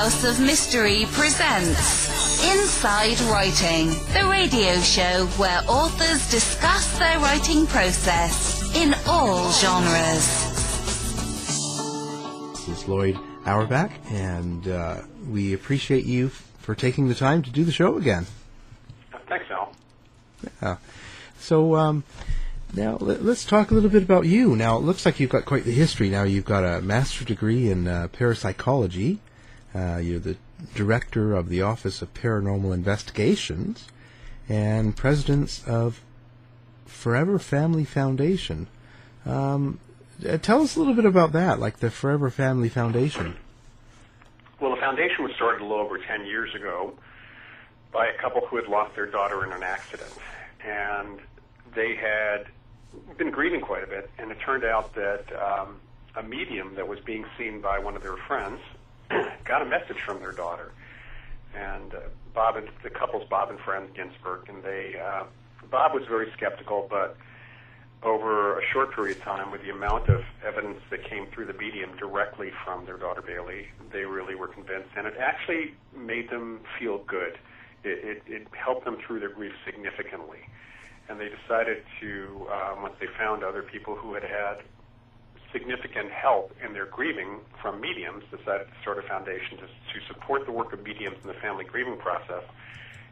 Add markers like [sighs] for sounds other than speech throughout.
House of Mystery presents Inside Writing, the radio show where authors discuss their writing process in all genres. This is Loyd Auerbach, and uh, we appreciate you f- for taking the time to do the show again. Thanks, Al. Uh, so um, now let, us talk a little bit about you. Now it looks like you've got quite the history. Now you've got a master's degree in uh, parapsychology. Uh, you're the director of the Office of Paranormal Investigations and president of Forever Family Foundation. Um, uh, tell us a little bit about that, like the Forever Family Foundation. Well, the foundation was started a little over 10 years ago by a couple who had lost their daughter in an accident. And they had been grieving quite a bit, and it turned out that um, a medium that was being seen by one of their friends [coughs] got a message from their daughter. And uh, Bob and the couple's Bob and Friends Ginsberg, and they uh, Bob was very skeptical, but over a short period of time, with the amount of evidence that came through the medium directly from their daughter Bailey, they really were convinced, and it actually made them feel good. It, it, it helped them through their grief significantly, and they decided to, um, once they found other people who had had significant help in their grieving from mediums, start a foundation to, to support the work of mediums in the family grieving process,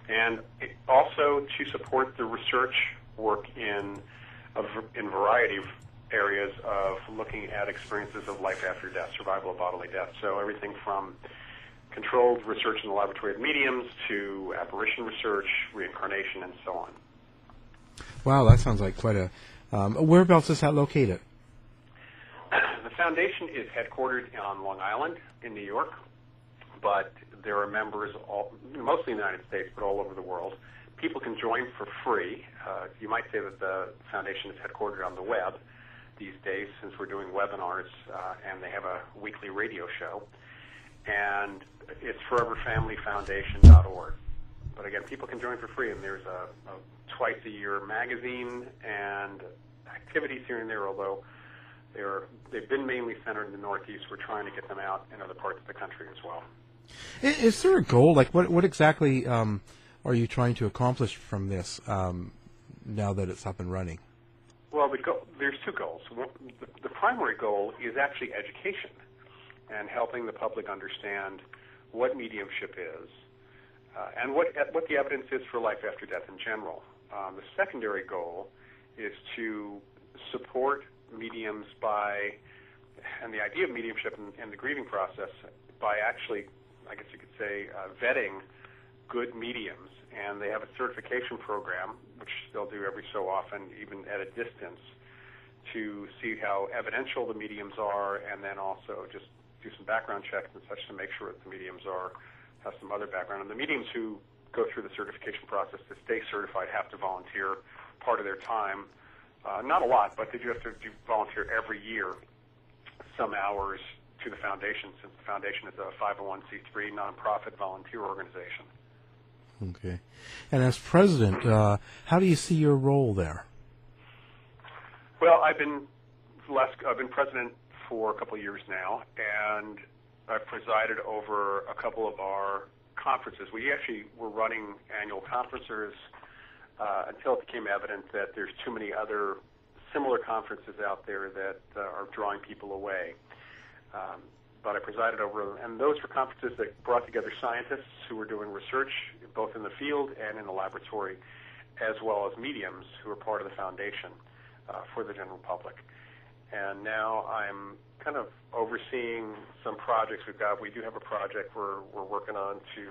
and also to support the research work in of, in variety of areas of looking at experiences of life after death, survival of bodily death. So everything from controlled research in the laboratory of mediums to apparition research, reincarnation, and so on. Wow, that sounds like quite a. Um, whereabouts is that located? The foundation is headquartered on Long Island in New York, but there are members all, mostly in the United States, but all over the world. People can join for free. Uh, you might say that the foundation is headquartered on the web these days, since we're doing webinars uh, and they have a weekly radio show. And it's foreverfamilyfoundation.org. But again, people can join for free, and there's a, a twice a year magazine and activities here and there, although they're, they've been mainly centered in the Northeast. We're trying to get them out in other parts of the country as well. Is there a goal? Like, what what exactly um, are you trying to accomplish from this um, now that it's up and running? Well, the go- there's two goals. One, the, the primary goal is actually education and helping the public understand what mediumship is uh, and what what the evidence is for life after death in general. Um, the secondary goal is to support mediums by, and the idea of mediumship and, the grieving process by actually, I guess you could say, uh, vetting good mediums. And they have a certification program, which they'll do every so often, even at a distance, to see how evidential the mediums are, and then also just do some background checks and such to make sure that the mediums are have some other background. And the mediums who go through the certification process to stay certified have to volunteer part of their time uh, not a lot, but they do have to do volunteer every year some hours to the foundation, since the foundation is a 501c3 nonprofit volunteer organization. Okay. And as president, uh, how do you see your role there? Well, I've been less, I've been president for a couple of years now, and I've presided over a couple of our conferences. We actually were running annual conferences uh, until it became evident that there's too many other similar conferences out there that uh, are drawing people away. Um, but I presided over, them, and those were conferences that brought together scientists who were doing research both in the field and in the laboratory, as well as mediums who are part of the foundation uh, for the general public. And now I'm kind of overseeing some projects we've got. We do have a project we're, we're working on to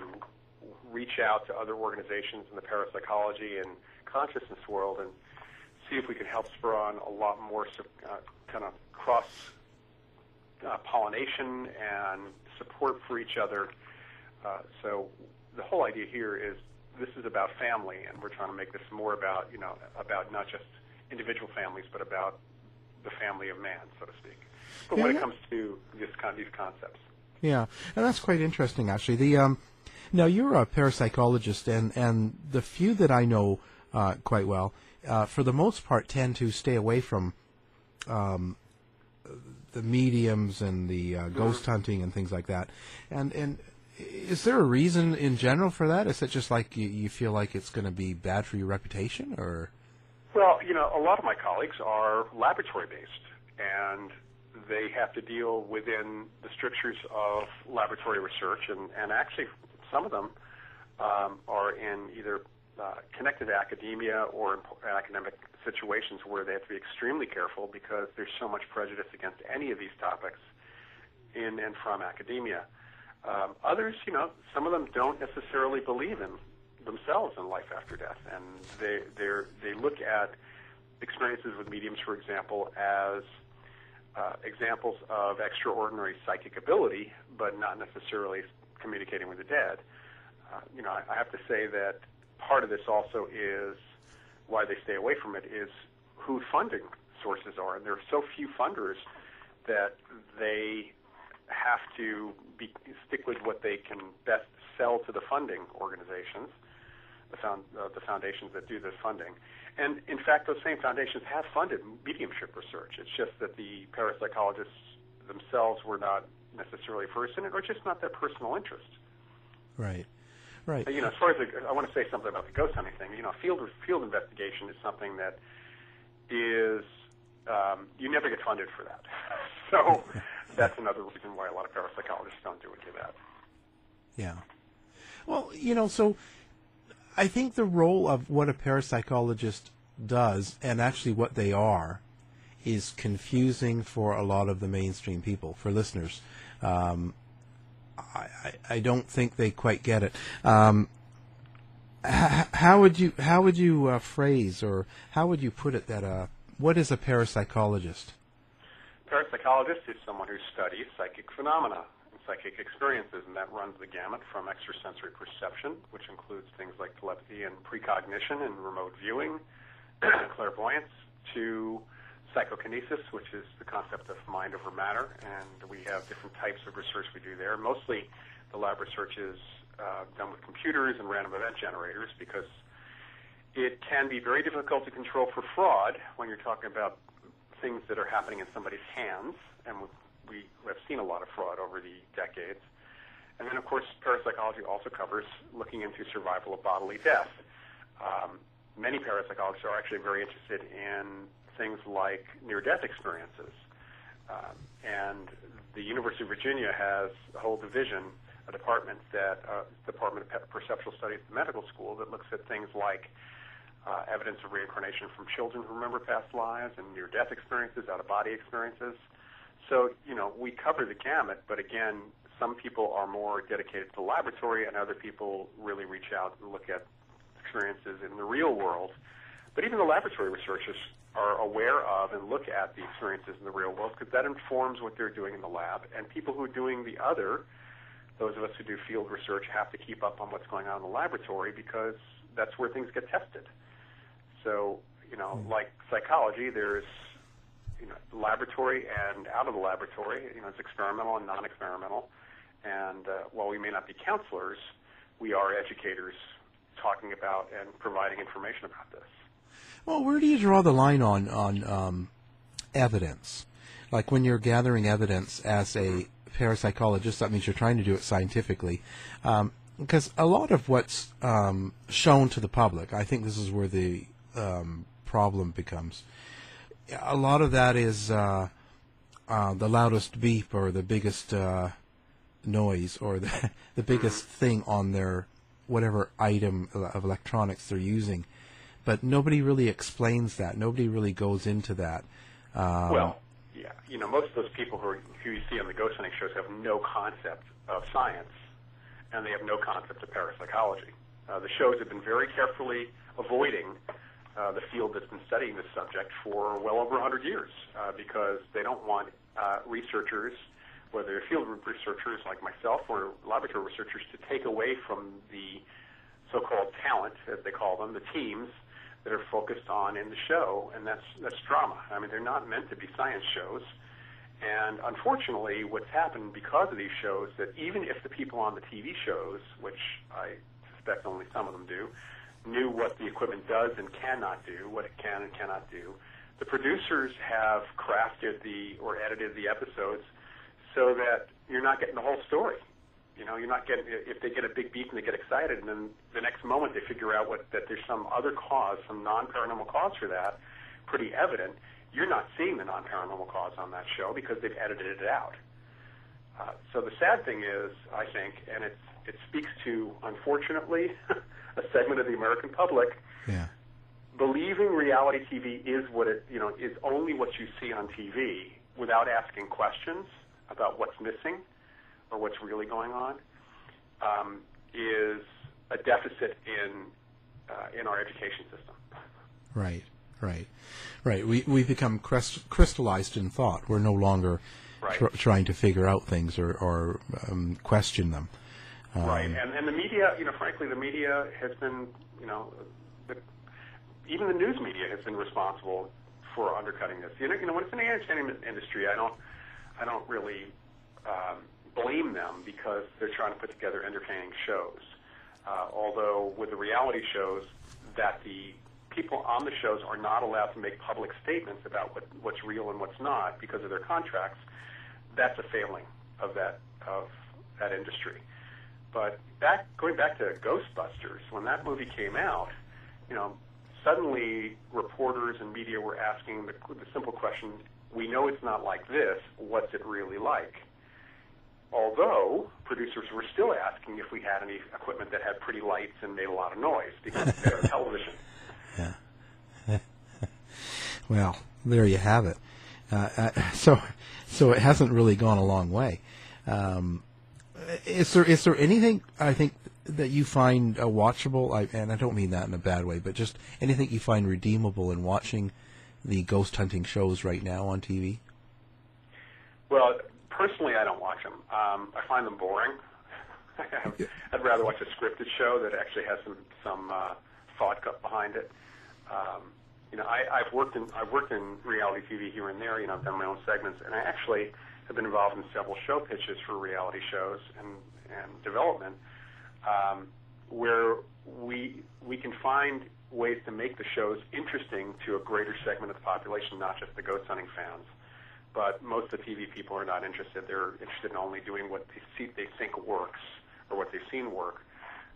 reach out to other organizations in the parapsychology and consciousness world and see if we can help spur on a lot more uh, kind of cross uh, pollination and support for each other. Uh, so the whole idea here is this is about family, and we're trying to make this more about you know about not just individual families, but about the family of man, so to speak. But yeah. when it comes to this kind of these concepts. Yeah, and that's quite interesting, actually. The um, now, you're a parapsychologist, and, and the few that I know uh, quite well, uh, for the most part, tend to stay away from um, the mediums and the uh, ghost hunting and things like that. And and is there a reason in general for that? Is it just like you, you feel like it's going to be bad for your reputation, or? Well, you know, a lot of my colleagues are laboratory based, and they have to deal within the strictures of laboratory research, and, and actually, some of them um, are in either uh, connected to academia or in academic situations where they have to be extremely careful because there's so much prejudice against any of these topics in and from academia. Um, others, you know, some of them don't necessarily believe in themselves in life after death, and they they they look at experiences with mediums, for example, as uh, examples of extraordinary psychic ability, but not necessarily communicating with the dead. Uh, you know, I, I have to say that part of this also is why they stay away from it is who funding sources are, and there are so few funders that they have to be, stick with what they can best sell to the funding organizations, the, found, uh, the foundations that do this funding. And in fact, those same foundations have funded mediumship research. It's just that the parapsychologists themselves were not necessarily versed in it, or just not their personal interest. Right. Right. You know, as far as the, I want to say something about the ghost hunting thing. You know, field field investigation is something that is um, you never get funded for that. [laughs] so that's another reason why a lot of parapsychologists don't do any of that. Yeah. Well, you know, so I think the role of what a parapsychologist does, and actually what they are, is confusing for a lot of the mainstream people, for listeners. Um, I, I, don't think they quite get it. Um, h- how would you how would you uh, phrase or how would you put it that uh, what is a parapsychologist? Parapsychologist is someone who studies psychic phenomena and psychic experiences, and that runs the gamut from extrasensory perception, which includes things like telepathy and precognition and remote viewing, [clears throat] clairvoyance, to psychokinesis, which is the concept of mind over matter, and we have different types of research we do there. Mostly, the lab research is uh, done with computers and random event generators because it can be very difficult to control for fraud when you're talking about things that are happening in somebody's hands, and we, have seen a lot of fraud over the decades. And then, of course, parapsychology also covers looking into survival of bodily death. Um, many parapsychologists are actually very interested in things like near-death experiences. Um, and the University of Virginia has a whole division, a department that uh, Department of Perceptual Studies at the medical school that looks at things like uh, evidence of reincarnation from children who remember past lives and near death experiences, out of body experiences. So, you know, we cover the gamut, but again, some people are more dedicated to the laboratory and other people really reach out and look at experiences in the real world. But even the laboratory researchers are aware of and look at the experiences in the real world because that informs what they're doing in the lab. And people who are doing the other, those of us who do field research, have to keep up on what's going on in the laboratory because that's where things get tested. So, you know, mm. like psychology, there's you know laboratory and out of the laboratory. You know, it's experimental and non-experimental. And uh, while we may not be counselors, we are educators talking about and providing information about this. Well, where do you draw the line on on um, evidence? Like when you're gathering evidence as a parapsychologist, that means you're trying to do it scientifically. Um, because a lot of what's um, shown to the public, I think this is where the um, problem becomes. A lot of that is uh, uh, the loudest beep or the biggest uh, noise or the, [laughs] the biggest thing on their whatever item of electronics they're using. But nobody really explains that. Nobody really goes into that. Um, well, yeah, you know, most of those people who, are, who you see on the ghost hunting shows have no concept of science, and they have no concept of parapsychology. Uh, the shows have been very carefully avoiding uh, the field that's been studying this subject for well over 100 years uh, because they don't want uh, researchers, whether they're field researchers like myself or laboratory researchers, to take away from the so-called talent, as they call them, the teams that are focused on in the show, and that's that's drama. I mean, they're not meant to be science shows. And unfortunately, what's happened because of these shows, that even if the people on the TV shows, which I suspect only some of them do, knew what the equipment does and cannot do, what it can and cannot do. The producers have crafted the or edited the episodes so that you're not getting the whole story. You know, you're not getting if they get a big beep and they get excited, and then the next moment they figure out what that there's some other cause, some non-paranormal cause for that, pretty evident. You're not seeing the non-paranormal cause on that show because they've edited it out. Uh, so the sad thing is, I think, and it it speaks to, unfortunately, [laughs] a segment of the American public Yeah. believing reality TV is what it you know is only what you see on TV without asking questions about what's missing or what's really going on um, is a deficit in uh, in our education system. Right. Right. Right. We we become crest, crystallized in thought. We're no longer Right. tr- trying to figure out things or or um, question them. right, and and the media, you know, frankly, the media has been, you know, the, even the news media has been responsible for undercutting this. You know, you know, when it's in the entertainment industry, I don't, I don't really um, blame them because they're trying to put together entertaining shows. Uh, although with the reality shows, that the people on the shows are not allowed to make public statements about what, what's real and what's not because of their contracts. That's a failing of that of that industry. But back going back to Ghostbusters, when that movie came out, you know, suddenly reporters and media were asking the, the simple question: We know it's not like this. What's it really like? Although producers were still asking if we had any equipment that had pretty lights and made a lot of noise because they're [laughs] television. Yeah. [laughs] well, there you have it. Uh, uh, [laughs] so, so it hasn't really gone a long way. Um, is there is there anything I think that you find uh, watchable? I, and I don't mean that in a bad way, but just anything you find redeemable in watching the ghost hunting shows right now on TV? Well, personally, I don't watch them. Um, I find them boring. [laughs] I'd rather watch a scripted show that actually has some some uh, thought cut behind it. Um, you know, I, I've worked in I've worked in reality TV here and there. You know, I've done my own segments, and I actually have been involved in several show pitches for reality shows and and development, um, where we we can find ways to make the shows interesting to a greater segment of the population, not just the ghost hunting fans but most of the TV people are not interested. They're interested in only doing what they see they think works or what they've seen work.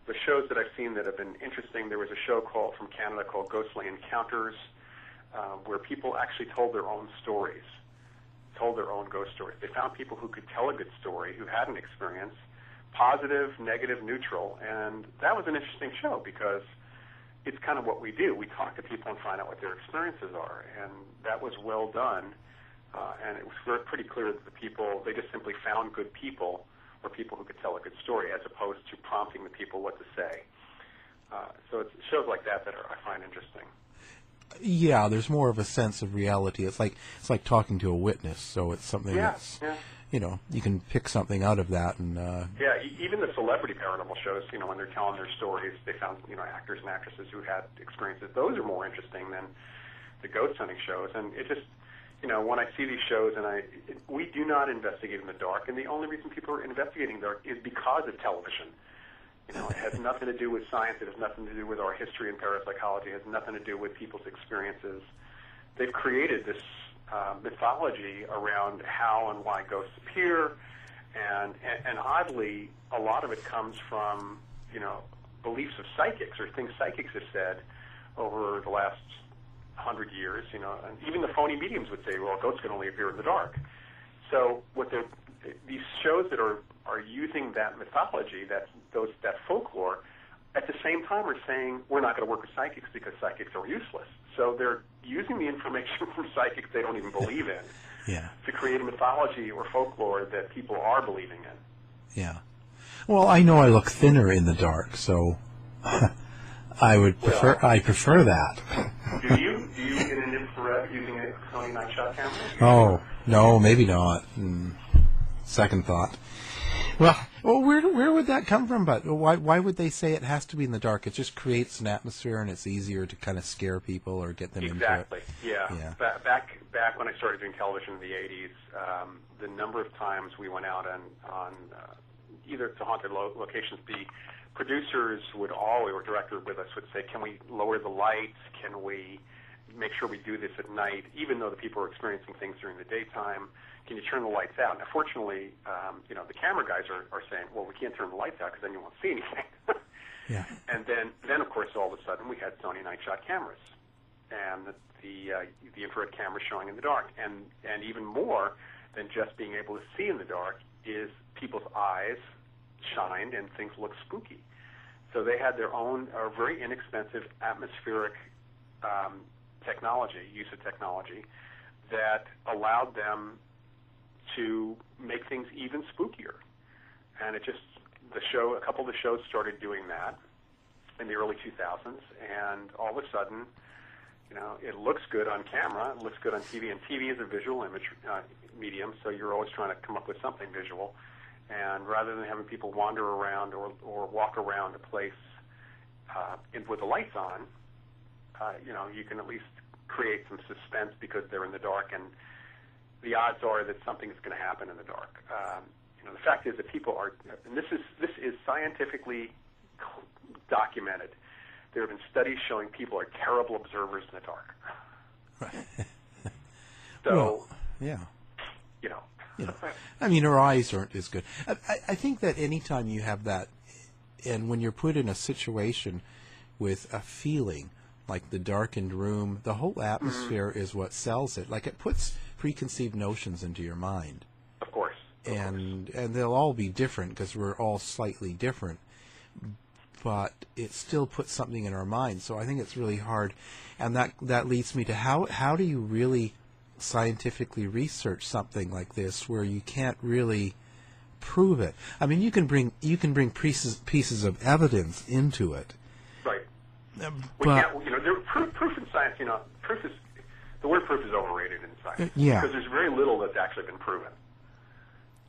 The shows that I've seen that have been interesting, there was a show called from Canada called Ghostly Encounters, uh, where people actually told their own stories, told their own ghost stories. They found people who could tell a good story, who had an experience, positive, negative, neutral, and that was an interesting show because it's kind of what we do. We talk to people and find out what their experiences are, and that was well done. Uh, and it was pretty clear that the people, they just simply found good people or people who could tell a good story as opposed to prompting the people what to say. Uh, so it's shows like that that are, I find interesting. Yeah, there's more of a sense of reality. It's like it's like talking to a witness. So it's something Yeah, that's yeah. you know you can pick something out of that and uh, Yeah, e- even the celebrity paranormal shows, you know, when they're telling their stories, they found, you know, actors and actresses who had experiences. Those are more interesting than the ghost hunting shows. And it just, you know, when I see these shows and I, we do not investigate in the dark. And the only reason people are investigating the dark is because of television. You know, it has [laughs] nothing to do with science. It has nothing to do with our history and parapsychology. It has nothing to do with people's experiences. They've created this uh, mythology around how and why ghosts appear, and, and and oddly, a lot of it comes from you know beliefs of psychics or things psychics have said over the last hundred years. You know, and even the phony mediums would say, "Well, ghosts can only appear in the dark." So what they're these shows that are are using that mythology, that those that folklore, at the same time are saying we're not going to work with psychics because psychics are useless. So they're using the information [laughs] from psychics they don't even believe in yeah, to create a mythology or folklore that people are believing in. yeah. Well, I know I look thinner in the dark, so [laughs] I would prefer I prefer that. Do you get an infrared using a Shot camera? Oh no, maybe not. Mm, second thought. Well, well, where where would that come from? But why why would they say it has to be in the dark? It just creates an atmosphere, and it's easier to kind of scare people or get them Exactly. into it. Exactly. Yeah. Yeah. Ba- back back when I started doing television in the '80s, um, the number of times we went out and on uh, either to haunted lo- locations, the producers would always, or director with us would say, "Can we lower the lights? Can we make sure we do this at night, even though the people are experiencing things during the daytime. Can you turn the lights out? Now, fortunately, um, you know, the camera guys are, are saying, well, we can't turn the lights out because then you won't see anything. [laughs] Yeah. And then, then of course, all of a sudden, we had Sony night shot cameras, and the the, uh, the infrared camera showing in the dark, and and even more than just being able to see in the dark is people's eyes shined and things look spooky. So they had their own uh, very inexpensive atmospheric um, technology, use of technology, that allowed them to make things even spookier. And it just the show, a couple of the shows started doing that in the early 2000s, and all of a sudden, you know, it looks good on camera, it looks good on TV, and TV is a visual image uh, medium, so you're always trying to come up with something visual. And rather than having people wander around or, or walk around a place uh, in, with the lights on, uh, you know, you can at least create some suspense because they're in the dark, and the odds are that something is going to happen in the dark. Um, you know, the fact is that people are, and this is this is scientifically documented. There have been studies showing people are terrible observers in the dark. [laughs] so, well, yeah. you know, You know, I mean, our eyes aren't as good. I, I I think that anytime you have that, and when you're put in a situation with a feeling like the darkened room, the whole atmosphere mm-hmm. is what sells it. Like it puts preconceived notions into your mind. of course. of and and they'll all be different because we're all slightly different but it still puts something in our mind so i think it's really hard and that that leads me to how how do you really scientifically research something like this where you can't really prove it i mean you can bring you can bring pieces pieces of evidence into it. We but can't, you know, there, proof, proof in science, you know, proof is, the word proof is overrated in science. Uh, yeah. Because there's very little that's actually been proven.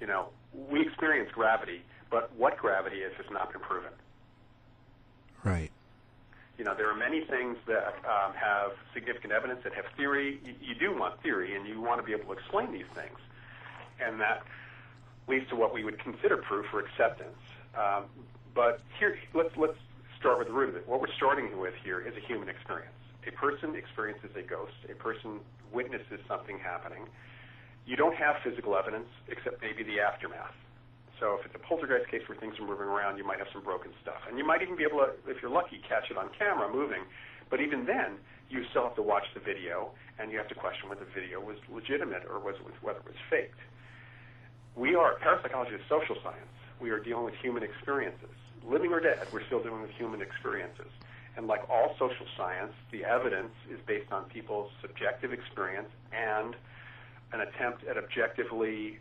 You know, we experience gravity, but what gravity is has not been proven. right You know, there are many things that um, have significant evidence that have theory. You, you do want theory, and you want to be able to explain these things, and that leads to what we would consider proof or acceptance. Um, but here, let's let's start with the root of it. What we're starting with here is a human experience. A person experiences a ghost. A person witnesses something happening. You don't have physical evidence except maybe the aftermath. So if it's a poltergeist case where things are moving around, you might have some broken stuff. And you might even be able to, if you're lucky, catch it on camera moving. But even then, you still have to watch the video, and you have to question whether the video was legitimate or was, whether it was faked. We are, parapsychology is social science. We are dealing with human experiences. Living or dead, we're still dealing with human experiences. And like all social science, the evidence is based on people's subjective experience and an attempt at objectively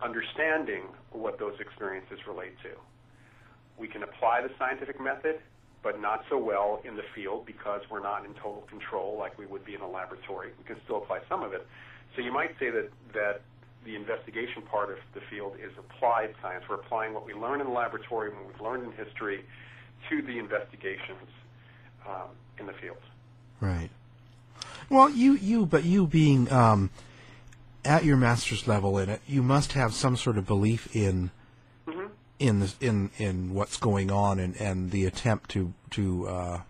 understanding what those experiences relate to. We can apply the scientific method, but not so well in the field because we're not in total control like we would be in a laboratory. We can still apply some of it. So you might say that, that the investigation part of the field is applied science. We're applying what we learn in the laboratory, what we've learned in history, to the investigations um, in the field. Right. Well, you you but you being um, at your master's level in it, you must have some sort of belief in Mhm. in the, in in what's going on and, and the attempt to to uh,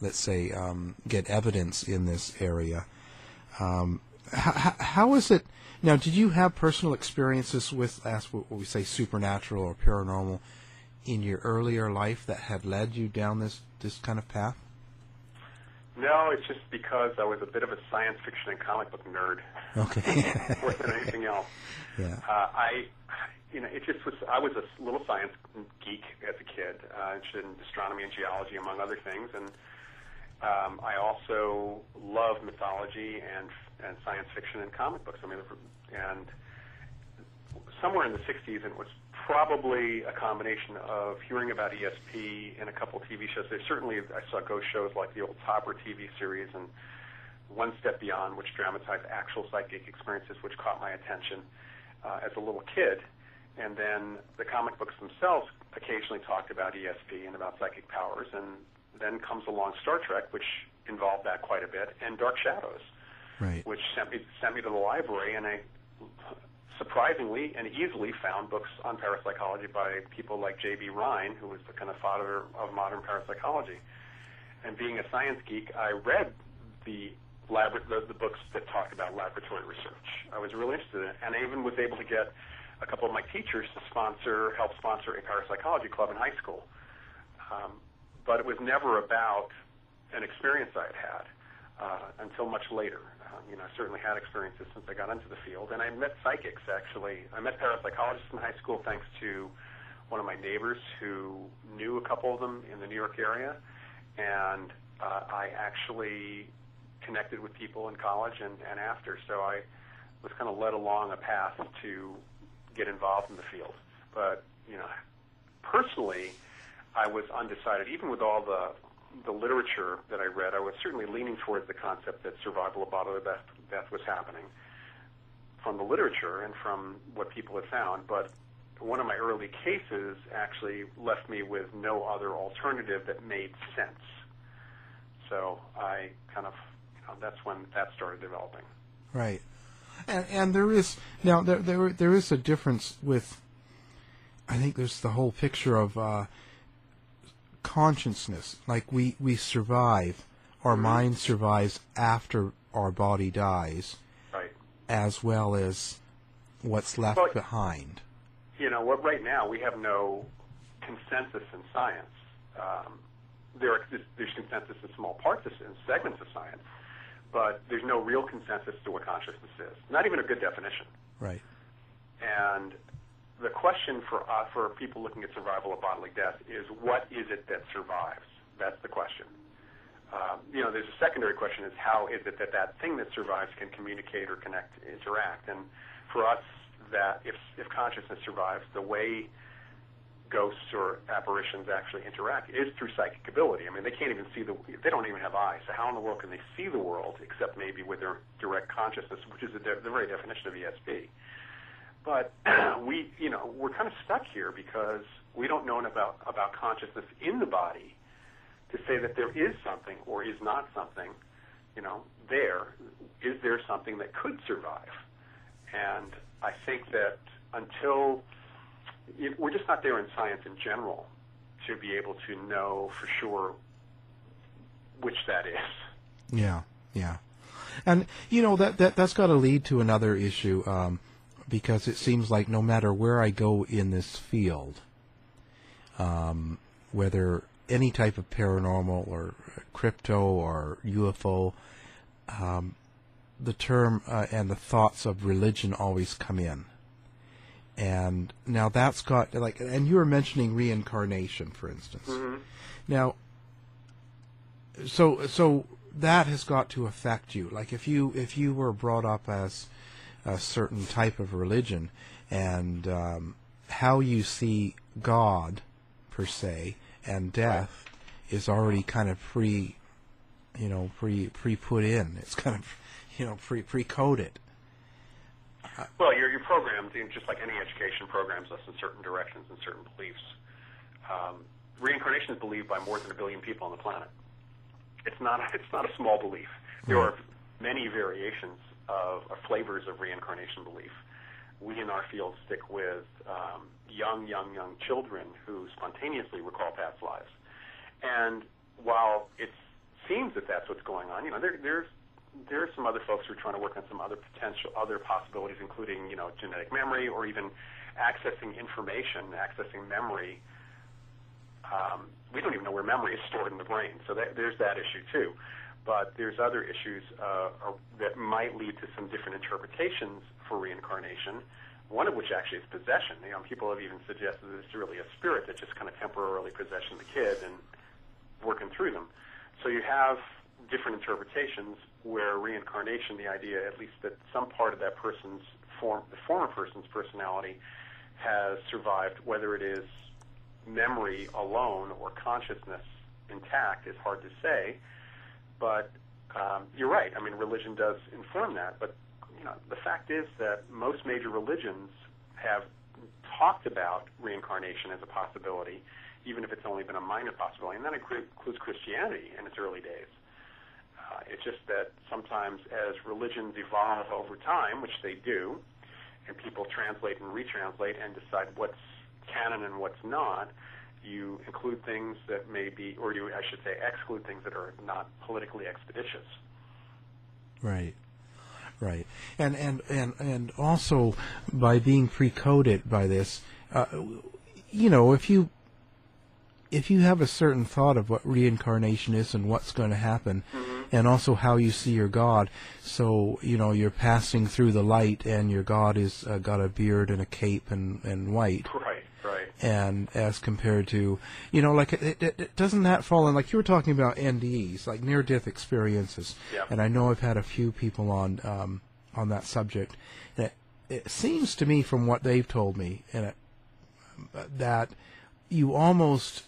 let's say um, get evidence in this area. Um, how, how is it now? Did you have personal experiences with as what we say supernatural or paranormal in your earlier life that had led you down this this kind of path? No, it's just because I was a bit of a science fiction and comic book nerd Okay. [laughs] more than anything else. yeah. Uh, I, you know, it just was. I was a little science geek as a kid, uh, interested in astronomy and geology, among other things, and um, I also love mythology and and science fiction and comic books. I mean, and somewhere in the '60s, it was probably a combination of hearing about ESP and a couple TV shows. There certainly I saw ghost shows like the old Topper TV series and One Step Beyond, which dramatized actual psychic experiences, which caught my attention uh, as a little kid. And then the comic books themselves occasionally talked about ESP and about psychic powers. And then comes along Star Trek, which involved that quite a bit, and Dark Shadows, Right. which sent me sent me to the library, and I surprisingly and easily found books on parapsychology by people like J.B. Rhine, who was the kind of father of modern parapsychology. And being a science geek, I read the labor- the, the books that talk about laboratory research. I was really interested in it, and I even was able to get a couple of my teachers to sponsor, help sponsor a parapsychology club in high school. Um, but it was never about an experience I had had uh, until much later. Um, you know, I certainly had experiences since I got into the field, and I met psychics actually. I met parapsychologists in high school thanks to one of my neighbors who knew a couple of them in the New York area, and uh, I actually connected with people in college and, and after. So I was kind of led along a path to get involved in the field. But you know, personally, I was undecided. Even with all the the literature that I read, I was certainly leaning towards the concept that survival of bodily death, death was happening from the literature and from what people had found. But one of my early cases actually left me with no other alternative that made sense. So I kind of, you know, that's when that started developing. Right. And, and there is now there there there is a difference with. I think there's the whole picture of uh, consciousness. Like we we survive, our Mhm. mind survives after our body dies, Right. as well as what's left Well- behind. you know, what right now we have no consensus in science. Um, there are, there's consensus in small parts of in segments of science, but there's no real consensus to what consciousness is. Not even a good definition. Right. And the question for uh, for people looking at survival of bodily death is what is it that survives? That's the question. Um, you know, there's a secondary question: is how is it that that thing that survives can communicate or connect, interact? And for us, that if if consciousness survives, the way ghosts or apparitions actually interact is through psychic ability. I mean, they can't even see the, they don't even have eyes. So how in the world can they see the world except maybe with their direct consciousness, which is the, the very definition of ESP. But [clears throat] we, you know, we're kind of stuck here because we don't know about about consciousness in the body to say that there is something or is not something. You know, there is there something that could survive, and I think that until it, we're just not there in science in general to be able to know for sure which that is. Yeah, yeah, and you know that that that's got to lead to another issue um, because it seems like no matter where I go in this field, um, whether any type of paranormal or crypto or UFO, um, the term uh, and the thoughts of religion always come in. And now that's got like, and you were mentioning reincarnation, for instance. Now, so so that has got to affect you. Like if you if you were brought up as a certain type of religion, and um, how you see God per se and death is already kind of pre, you know, pre pre put in. It's kind of you know pre pre coded. Well, you're, you're programmed, just like any education programs us in certain directions and certain beliefs. Um, reincarnation is believed by more than a billion people on the planet. It's not, it's not a small belief. There are many variations of, of flavors of reincarnation belief. We in our field stick with um, young, young, young children who spontaneously recall past lives. And while it seems that that's what's going on, you know, there, there's there are some other folks who are trying to work on some other potential other possibilities, including you know genetic memory or even accessing information, accessing memory. Um, we don't even know where memory is stored in the brain, so that, there's that issue too. But there's other issues uh, that might lead to some different interpretations for reincarnation. One of which actually is possession. You know, people have even suggested that it's really a spirit that just kind of temporarily possesses the kid and working through them. So you have different interpretations where reincarnation, the idea at least that some part of that person's form, the former person's personality, has survived, whether it is memory alone or consciousness intact, is hard to say. But um, you're right. I mean, religion does inform that. But you know, the fact is that most major religions have talked about reincarnation as a possibility, even if it's only been a minor possibility, and that includes Christianity in its early days. Uh, it's just that sometimes as religions evolve over time, which they do, and people translate and retranslate and decide what's canon and what's not, you include things that may be, or you, I should say, exclude things that are not politically expeditious. Right. Right. And and and and also by being pre-coded by this, uh, you know, if you if you have a certain thought of what reincarnation is and what's going to happen, and also how you see your God, so you know you're passing through the light, and your God is uh, got a beard and a cape and and white, Right, right. and as compared to you know like it, it, it, doesn't that fall in like you were talking about NDEs like near death experiences Yeah. and I know I've had a few people on um, on that subject and it, it seems to me from what they've told me and it, that you almost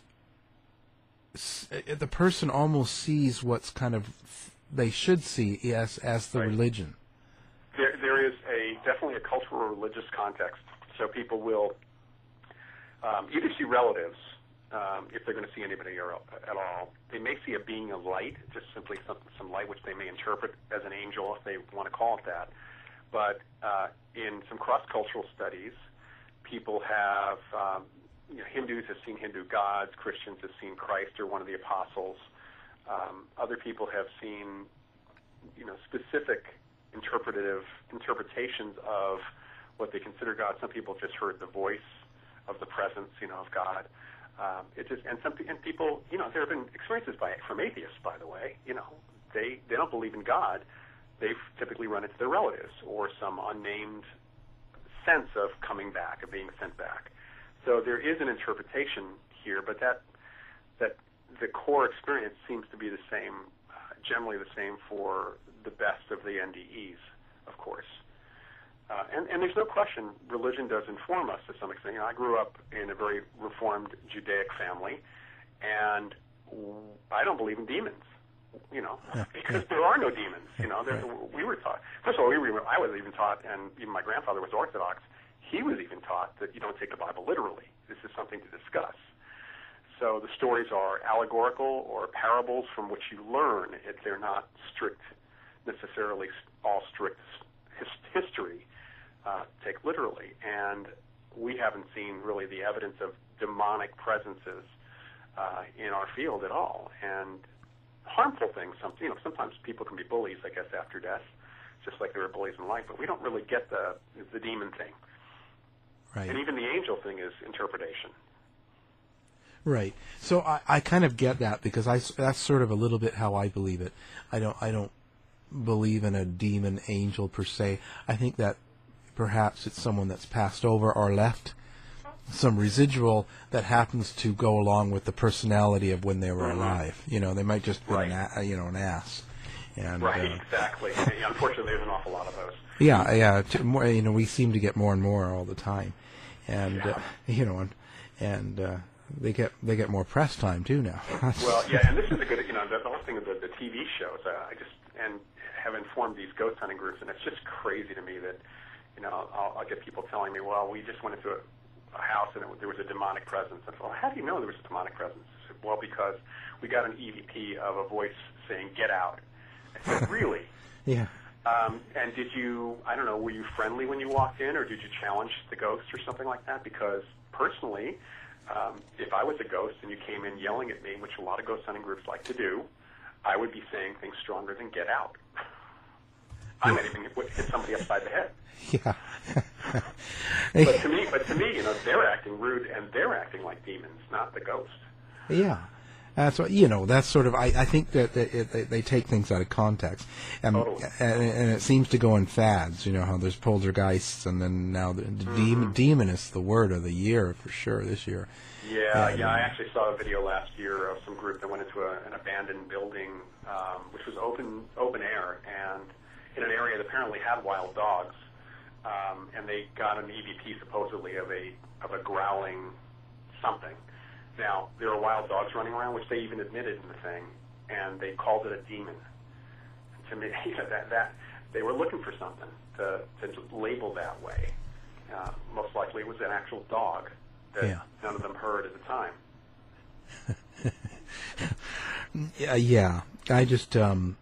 the person almost sees what's kind of they should see as as the Right. religion There, there is a definitely a cultural religious context. So people will um, either see relatives um, if they're going to see anybody or, at all. They may see a being of light, just simply some, some light which they may interpret as an angel if they want to call it that. But uh, in some cross-cultural studies, people have um, you know, Hindus have seen Hindu gods, Christians have seen Christ or one of the apostles. Um, other people have seen you know specific interpretative interpretations of what they consider God. Some people just heard the voice of the presence, you know, of God. Um, it just and some and people, you know, there have been experiences by from atheists, by the way. You know, they they don't believe in God. They've typically run into their relatives or some unnamed sense of coming back, of being sent back. So there is an interpretation here, but that that the core experience seems to be the same, uh, generally the same for the best of the NDEs, of course. Uh, and, and there's no question religion does inform us to some extent. You know, I grew up in a very reformed Judaic family, and I don't believe in demons. You know, because there are no demons. You know, there, we were taught. First of all, we were. I was even taught, and even my grandfather was Orthodox. He was even taught that you don't take the Bible literally. This is something to discuss. So the stories are allegorical or parables from which you learn. If they're not strict, necessarily all strict his, history, uh, take literally. And we haven't seen really the evidence of demonic presences uh, in our field at all. And harmful things. Some, you know, sometimes people can be bullies, I guess, after death, just like they were bullies in life. But we don't really get the the demon thing. right And even the angel thing is interpretation. Right. So I, I kind of get that because I that's sort of a little bit how I believe it. I don't I don't believe in a demon angel per se. I think that perhaps it's someone that's passed over or left some residual that happens to go along with the personality of when they were alive. You know, they might just be an Right. a, you know an ass. And Right, uh, exactly. Unfortunately, there's an awful lot of those. yeah, yeah. To, more, you know, we seem to get more and more all the time, and uh, [laughs] you know, and and uh, they get they get more press time too now. [laughs] Well, yeah, and this is a good, you know, the, the whole thing of the, the TV shows. Uh, I just and have informed these ghost hunting groups, and it's just crazy to me that, you know, I'll, I'll get people telling me, well, we just went into a, a house and it, there was a demonic presence. And well, how do you know there was a demonic presence? Said, well, because we got an EVP of a voice saying, "Get out." I said, [laughs] really? yeah, Um, and did you, I don't know, were you friendly when you walked in, or did you challenge the ghost or something like that? Because personally, um, if I was a ghost and you came in yelling at me, which a lot of ghost hunting groups like to do, I would be saying things stronger than "get out." [laughs] I might even hit hit somebody upside the head. yeah. [laughs] But to me, but to me, you know, they're acting rude and they're acting like demons, not the ghost. Yeah. That's what you know. That's sort of. I, I think that, that they, they take things out of context, and, Totally. and and it seems to go in fads. You know how there's poltergeists, and then now the, the demon demon is the word of the year for sure this year. Yeah, And, yeah. I actually saw a video last year of some group that went into a, an abandoned building, um, which was open open air, and in an area that apparently had wild dogs. Um, and they got an EVP supposedly of a of a growling something. Now there are wild dogs running around, which they even admitted in the thing, and they called it a demon. To me, [laughs] you know, that that they were looking for something to to label that way. Uh, most likely, it was an actual dog that Yeah. none of them heard at the time. [laughs] Yeah, yeah. I just um,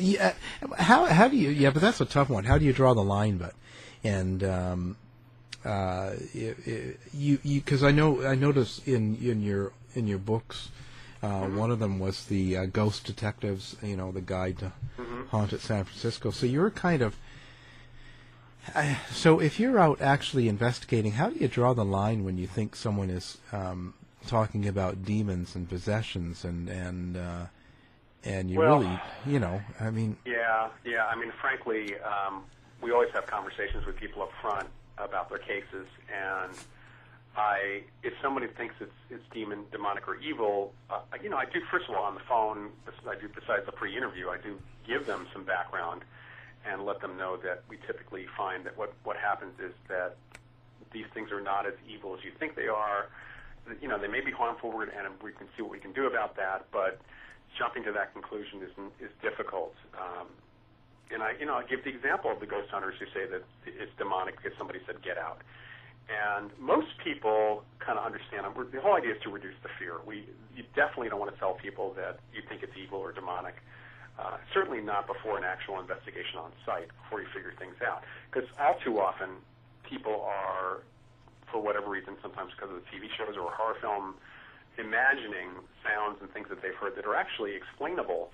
yeah. How how do you? Yeah, but that's a tough one. How do you draw the line? But and um, uh, you you because I know I noticed in in your in your books. Uh, One of them was the uh, Ghost Detectives, you know, the guide to haunted San Francisco. So you're kind of. Uh, so if you're out actually investigating, how do you draw the line when you think someone is um, talking about demons and possessions and and uh, and you Well- really, you know, I mean, Yeah, yeah. I mean, frankly, um, we always have conversations with people up front about their cases, and I, if somebody thinks it's it's demon, demonic, or evil, uh, you know, I do first of all on the phone. I do besides the pre-interview, I do give them some background and let them know that we typically find that what what happens is that these things are not as evil as you think they are. You know, they may be harmful, and we can see what we can do about that. But jumping to that conclusion is is difficult. Um, and I, you know, I give the example of the ghost hunters who say that it's demonic because somebody said get out. And most people kind of understand. The whole idea is to reduce the fear. We you definitely don't want to tell people that you think it's evil or demonic. Uh, certainly not before an actual investigation on site, before you figure things out. Because all too often, people are, for whatever reason, sometimes because of the TV shows or horror film, imagining sounds and things that they've heard that are actually explainable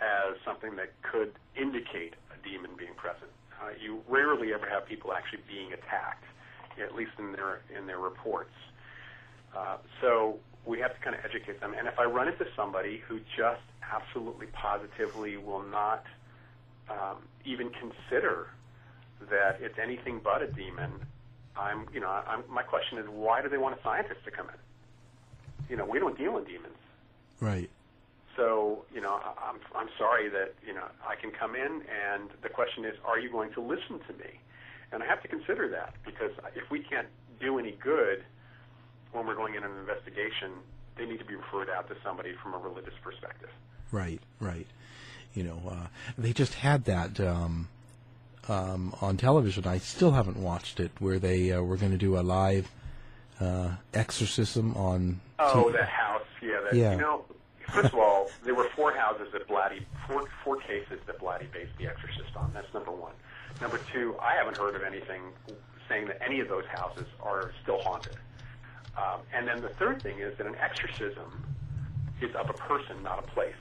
as something that could indicate a demon being present. Uh, you rarely ever have people actually being attacked, at least in their in their reports. Uh, so we have to kind of educate them. And if I run into somebody who just absolutely positively will not um, even consider that it's anything but a demon, I'm you know I'm, my question is why do they want a scientist to come in? You know we don't deal in demons. right, So, you know, I- I'm, I'm sorry that, you know, I can come in and the question is, are you going to listen to me? And I have to consider that because if we can't do any good when we're going in an investigation, they need to be referred out to somebody from a religious perspective. right, right. You know, uh, they just had that um, um, on television. I still haven't watched it, where they uh, were going to do a live uh, exorcism on. Oh, TV. that house, yeah. That, Yeah. You know, first of all, there were four houses that Blatty, four, four cases that Blatty based The Exorcist on. That's number one. Number two, I haven't heard of anything saying that any of those houses are still haunted. Um, and then the third thing is that an exorcism is of a person, not a place.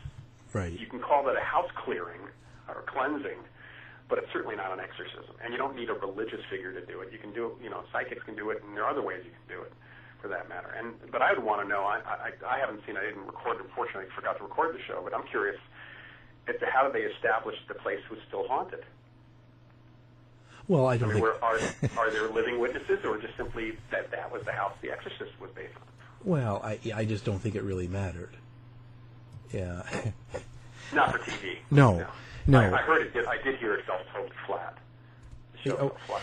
Right. You can call that a house clearing or cleansing, but it's certainly not an exorcism. And you don't need a religious figure to do it. You can do it, you know, psychics can do it, and there are other ways you can do it for that matter. And but I would want to know. I, I I haven't seen. I didn't record. Unfortunately, I forgot to record the show. But I'm curious as to how did they establish the place was still haunted? Well, I I don't mean, think. were, are are there living witnesses, or just simply that that was the house The Exorcist was based on? Well, I I just don't think it really mattered. Yeah. Not for TV. No, no. I, I heard it. Did, I did hear it fell totally flat. Oh. flat.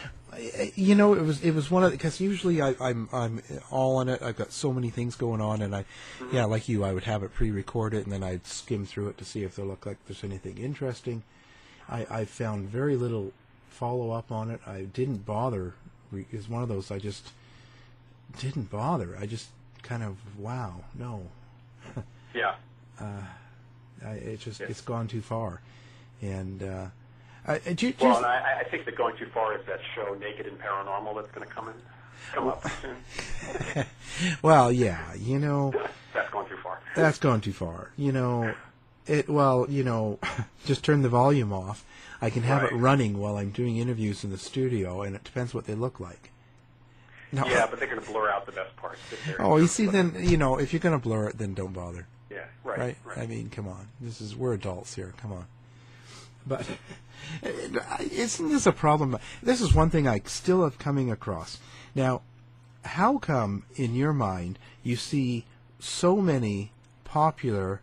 You know, it was it was one of because usually I, I'm I'm all on it. I've got so many things going on, and I, mm-hmm. yeah, like you, I would have it pre-recorded, and then I'd skim through it to see if there looked like there's anything interesting. I I found very little follow up on it. I didn't bother. It's one of those I just didn't bother. I just kind of wow, no, [laughs] Yeah. Uh, I, it just Yes. it's gone too far, and uh, I, Well, and I, I think that going too far is that show Naked and Paranormal that's going to come in, come up soon. [laughs] well, yeah, you know. [laughs] That's going too far. That's gone too far. You know, it. Well, you know, [laughs] just turn the volume off. I can have it running while I'm doing interviews in the studio, and it depends what they look like. No. Yeah, but they're going to blur out the best parts. Oh, you see, then you know, if you're going to blur it, then don't bother, Yeah, right, right? right. I mean, come on. This is we're adults here. Come on. But [laughs] isn't this a problem? This is one thing I still have coming across. Now, how come in your mind you see so many popular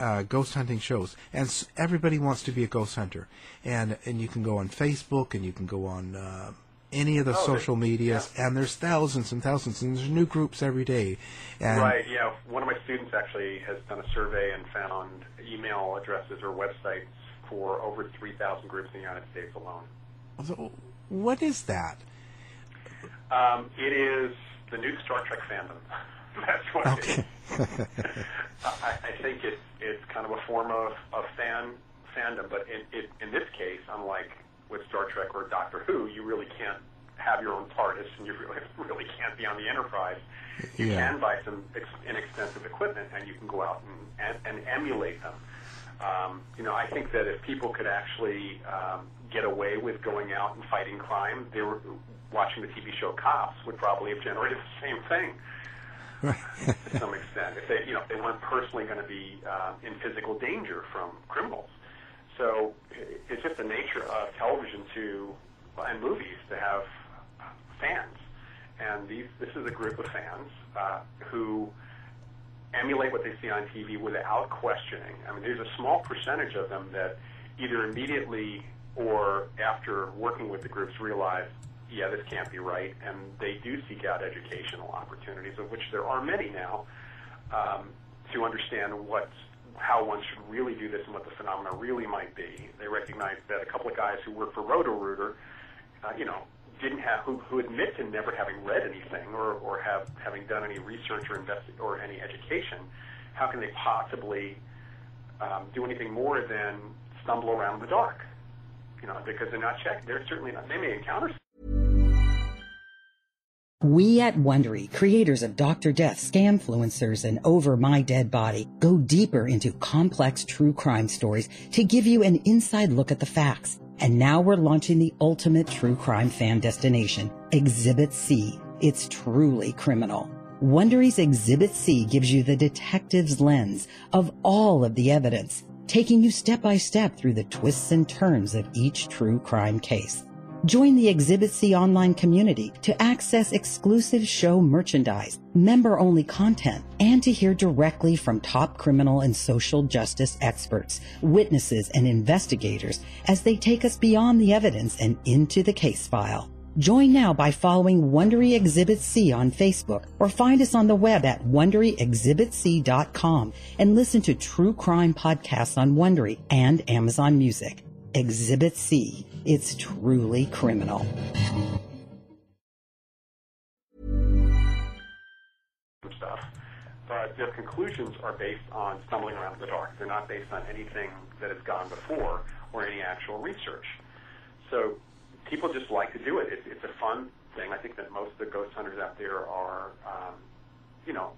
uh, ghost hunting shows, and s- everybody wants to be a ghost hunter, and and you can go on Facebook and you can go on uh, any of the Oh, social medias, and there's thousands and thousands, and there's new groups every day. And Right, yeah. One of my students actually has done a survey and found email addresses or websites for over 3,000 groups in the United States alone. so what is that? Um, it is the new Star Trek fandom. [laughs] That's what it is. [laughs] I, I think it's it's kind of a form of, of fan fandom, but in, in in this case, unlike with Star Trek or Doctor Who, you really can't have your own TARDIS, and you really [laughs] really can't be on the Enterprise. You Yeah. can buy some ex- inexpensive equipment, and you can go out and, and, and emulate them. Um, you know, I think that if people could actually um, get away with going out and fighting crime, they were watching the TV show Cops would probably have generated the same thing to some extent. If they, you know, if they weren't personally going to be uh, in physical danger from criminals. So it's just the nature of television to and movies to have fans, and these this is a group of fans uh, who emulate what they see on TV without questioning. I mean, there's a small percentage of them that either immediately or after working with the groups realize, yeah, this can't be right, and they do seek out educational opportunities, of which there are many now, um, to understand what how one should really do this and what the phenomena really might be. They recognize that a couple of guys who work for Roto-Rooter, uh, you know, didn't have who, who admit to never having read anything or, or have having done any research or invest or any education, how can they possibly um, do anything more than stumble around in the dark? You know, because they're not checked. They're certainly not. They may encounter. We at Wondery, creators of Dr. Death, Scamfluencers, and Over My Dead Body, go deeper into complex true crime stories to give you an inside look at the facts and now we're launching the ultimate true crime fan destination, Exhibit C. It's truly criminal. Wondery's Exhibit C gives you the detective's lens of all of the evidence, taking you step by step through the twists and turns of each true crime case. Join the Exhibit C online community to access exclusive show merchandise, member only content, and to hear directly from top criminal and social justice experts, witnesses, and investigators as they take us beyond the evidence and into the case file. Join now by following Wondery Exhibit C on Facebook or find us on the web at WonderyExhibitC.com and listen to true crime podcasts on Wondery and Amazon Music. Exhibit C. It's truly criminal. Stuff, but their conclusions are based on stumbling around in the dark. They're not based on anything that has gone before or any actual research. So people just like to do it. It's, it's a fun thing. I think that most of the ghost hunters out there are, um, you know,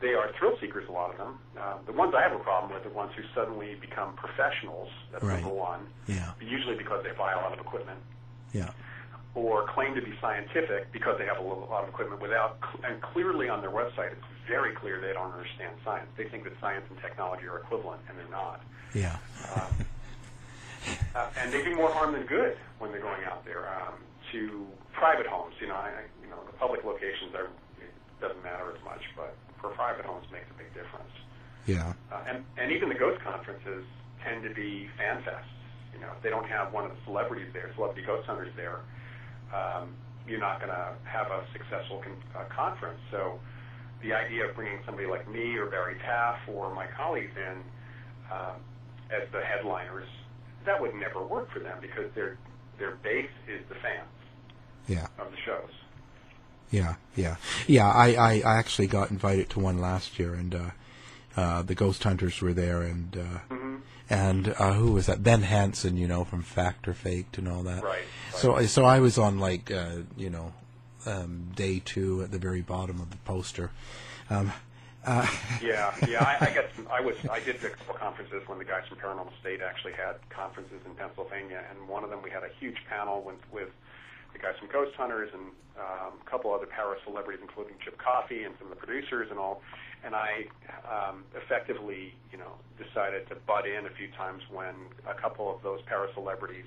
they are thrill seekers, a lot of them. Uh, the ones I have a problem with are the ones who suddenly become professionals. That's right. number one. Yeah. Usually because they buy a lot of equipment. Yeah. Or claim to be scientific because they have a lot of equipment without, and clearly on their website, it's very clear they don't understand science. They think that science and technology are equivalent, and they're not. Yeah. Um, [laughs] uh, and they do more harm than good when they're going out there um, to private homes. You know, I, you know, the public locations are, it doesn't matter as much, but for private homes makes a big difference. Yeah. Uh, and, and even the ghost conferences tend to be fan fests. You know, if they don't have one of the celebrities there, celebrity ghost hunters there, um, you're not going to have a successful con- uh, conference. So the idea of bringing somebody like me or Barry Taff or my colleagues in uh, as the headliners, that would never work for them because their their base is the fans Yeah. of the shows. Yeah, yeah, yeah. I, I, I actually got invited to one last year, and uh, uh, the Ghost Hunters were there, and uh, Mm-hmm. and uh, who was that? Ben Hansen, you know, from Fact or Faked and all that. Right, So so I was on like uh, you know um, day two at the very bottom of the poster. Um, uh, [laughs] Yeah, yeah. I, I got some, I was I did a couple conferences when the guys from Paranormal State actually had conferences in Pennsylvania, and one of them we had a huge panel with with the guys from Ghost Hunters and um, a couple other para celebrities, including Chip Coffey and some of the producers and all. And I um, effectively, you know, decided to butt in a few times when a couple of those para celebrities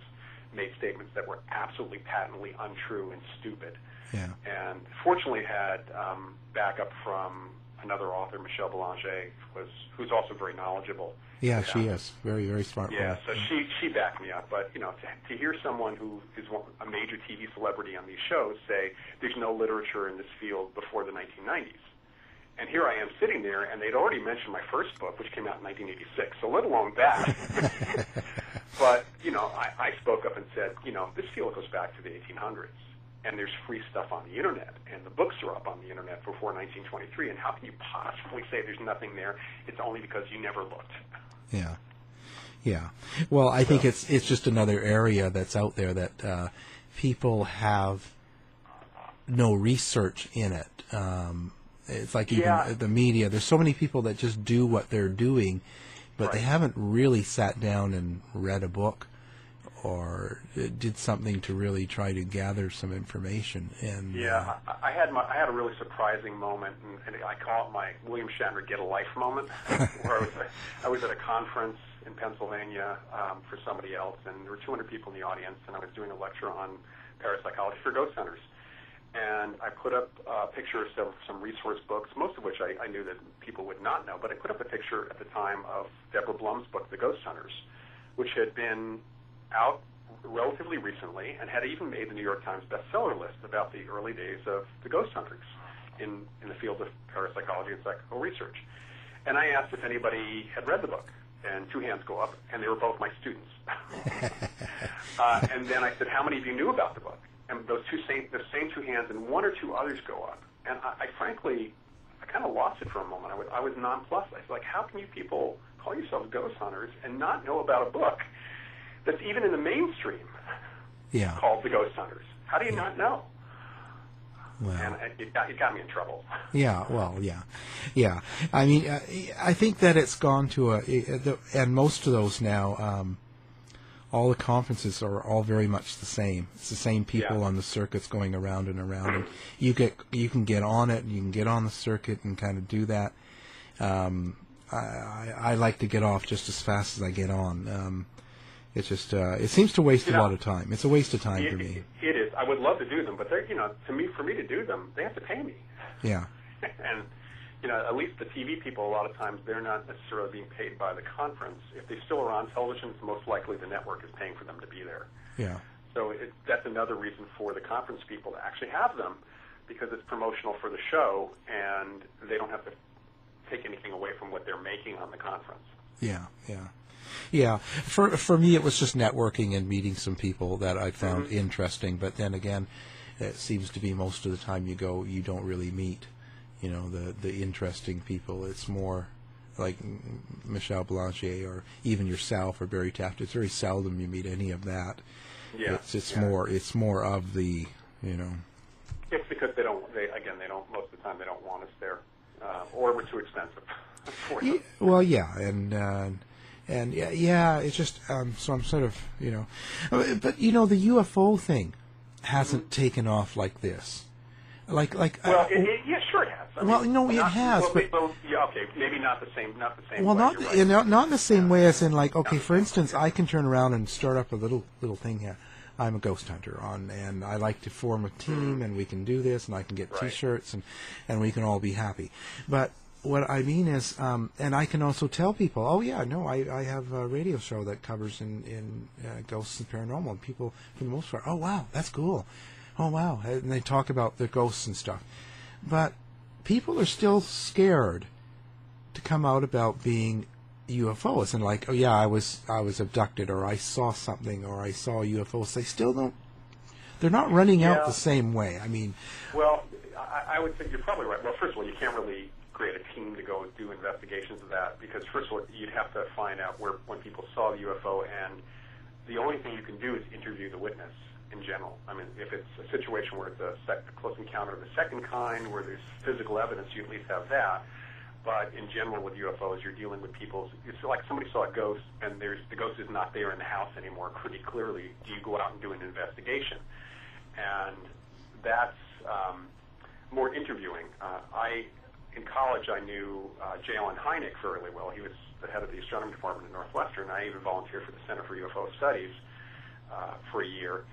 made statements that were absolutely patently untrue and stupid yeah, and fortunately had um, backup from another author, Michelle Belanger, was who's also very knowledgeable. yeah, she is very very smart. Yeah, woman. so she she backed me up. But you know, to, to hear someone who is one, a major TV celebrity on these shows say there's no literature in this field before the 1990s, and here I am sitting there, and they'd already mentioned my first book, which came out in 1986. So let alone that. [laughs] but you know, I, I spoke up and said, you know, this field goes back to the 1800s and there's free stuff on the internet, and the books are up on the internet before 1923. And how can you possibly say there's nothing there? It's only because you never looked. Yeah, yeah. Well, I think it's it's just another area that's out there that uh, people have no research in it. Um, it's like even Yeah. the media. There's so many people that just do what they're doing but they haven't really sat down and read a book or uh, did something to really try to gather some information. And Yeah, I, I had my I had a really surprising moment, and, and I call it my William Shatner get a life moment, [laughs] where I was I was at a conference in Pennsylvania um, for somebody else, and there were 200 people in the audience, and I was doing a lecture on parapsychology for ghost hunters. And I put up uh, pictures of some resource books, most of which I, I knew that people would not know, but I put up a picture at the time of Deborah Blum's book, The Ghost Hunters, which had been out relatively recently and had even made the New York Times bestseller list about the early days of the ghost hunters in, in the field of parapsychology and psychical research. And I asked if anybody had read the book, and two hands go up, and they were both my students. [laughs] uh, and then I said, "How many of you knew about the book?" And those two same, the same two hands, and one or two others go up. And I, I frankly, I kind of lost it for a moment. I was, I was nonplussed. I was like, "How can you people call yourselves ghost hunters and not know about a book that's even in the mainstream yeah, called The Ghost Hunters? How do you not know?" well, And it, got, it got me in trouble. [laughs] Yeah, well, yeah, yeah. I mean, uh, I think that it's gone to a, and most of those now, um, all the conferences are all very much the same. It's the same people Yeah. on the circuits going around and around, and you get you can get on it, and you can get on the circuit and kind of do that. Um, I, I, I like to get off just as fast as I get on. Um, it's just uh, it seems to waste Yeah. a lot of time. It's a waste of time for It, me. it is. I would love to do them, but they're, you know, to me, for me to do them, they have to pay me. Yeah, [laughs] and you know, at least the TV people, a lot of times, they're not necessarily being paid by the conference. If they still are on television, it's most likely the network is paying for them to be there. yeah, So it, that's another reason for the conference people to actually have them, because it's promotional for the show, and they don't have to take anything away from what they're making on the conference. Yeah, yeah, yeah. For for me, it was just networking and meeting some people that I found Mm-hmm. interesting. But then again, it seems to be most of the time you go, you don't really meet, you know, the the interesting people. It's more like Michelle Belanger or even yourself or Barry Taff. It's very seldom you meet any of that. Yeah, It's it's yeah. more it's more of the you know It's because they don't. They again, they don't. Most of the time, they don't want us there, uh, or we're too expensive [laughs] for them. Ye- Well, yeah, and uh, and yeah, yeah, it's just um, so I'm sort of you know, uh, but you know the UFO thing hasn't taken off like this, like like uh, Well, it, yeah, sure it has. I Well, no, it not- has, Well, but- well, yeah, okay, maybe not the same. Not the same. well, way, not right. in, not not in the same way as in like okay, for instance, I can turn around and start up a little little thing here. I'm a ghost hunter on, and I like to form a team, and we can do this, and I can get Right. T-shirts, and and we can all be happy. But what I mean is, um, and I can also tell people, oh yeah, no, I, I have a radio show that covers in in uh, ghosts and paranormal, and people for the most part, oh wow, that's cool, oh wow, and they talk about the ghosts and stuff, but people are still scared to come out about being UFOs and like, oh yeah, I was I was abducted or I saw something or I saw UFOs. They still don't. They're not running out the same way. I mean, Well, I, I would think you're probably right. Well, first of all, you can't really team to go do investigations of that because first of all, you'd have to find out where when people saw the UFO, and the only thing you can do is interview the witness in general. I mean, if it's a situation where it's a, sec- close encounter of the second kind, where there's physical evidence, you at least have that. But in general, with UFOs, you're dealing with people's. It's like somebody saw a ghost, and there's the ghost is not there in the house anymore. Pretty clearly, do you go out and do an investigation? And that's um, more interviewing. Uh, I, in college, I knew uh, J. Allen Hynek fairly well. He was the head of the astronomy department at Northwestern. I even volunteered for the Center for UFO Studies uh, for a year.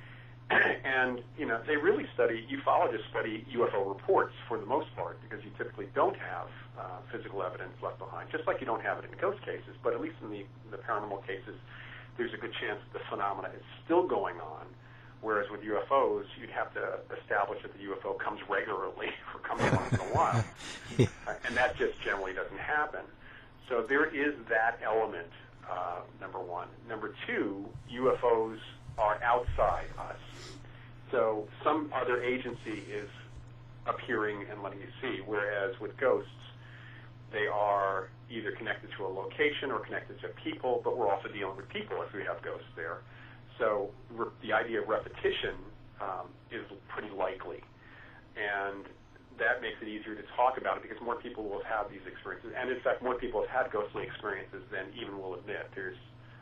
[clears throat] and you know, they really study ufologists study UFO reports for the most part because you typically don't have uh, physical evidence left behind, just like you don't have it in ghost cases. But at least in the the paranormal cases, there's a good chance that the phenomena is still going on. Whereas with UFOs, you'd have to establish that the UFO comes regularly or comes once in a while, [laughs] Uh, and that just generally doesn't happen. So there is that element. Uh, number one. Number two, UFOs are outside us. So some other agency is appearing and letting you see, whereas with ghosts, they are either connected to a location or connected to people, but we're also dealing with people if we have ghosts there. So re- the idea of repetition um, is pretty likely. And that makes it easier to talk about it because more people will have these experiences. And in fact, more people have had ghostly experiences than even will admit. There's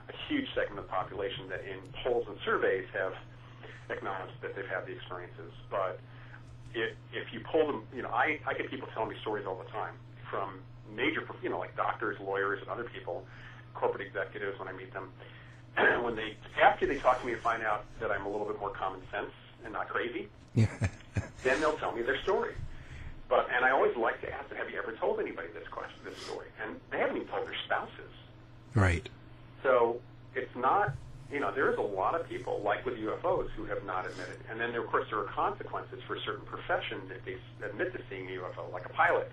a huge segment of the population that in polls and surveys have acknowledged that they've had the experiences. But if, if you pull them, you know, I, I get people telling me stories all the time from major, you know, like doctors, lawyers, and other people, corporate executives when I meet them. [clears throat] when they, after they talk to me to find out that I'm a little bit more common sense and not crazy, [laughs] then they'll tell me their story. But and I always like to ask them, have you ever told anybody this question, this story? And they haven't even told their spouses. right. So it's not, you know, there is a lot of people, like with UFOs, who have not admitted. And then, there, of course, there are consequences for certain professions if they admit to seeing a UFO, like a pilot.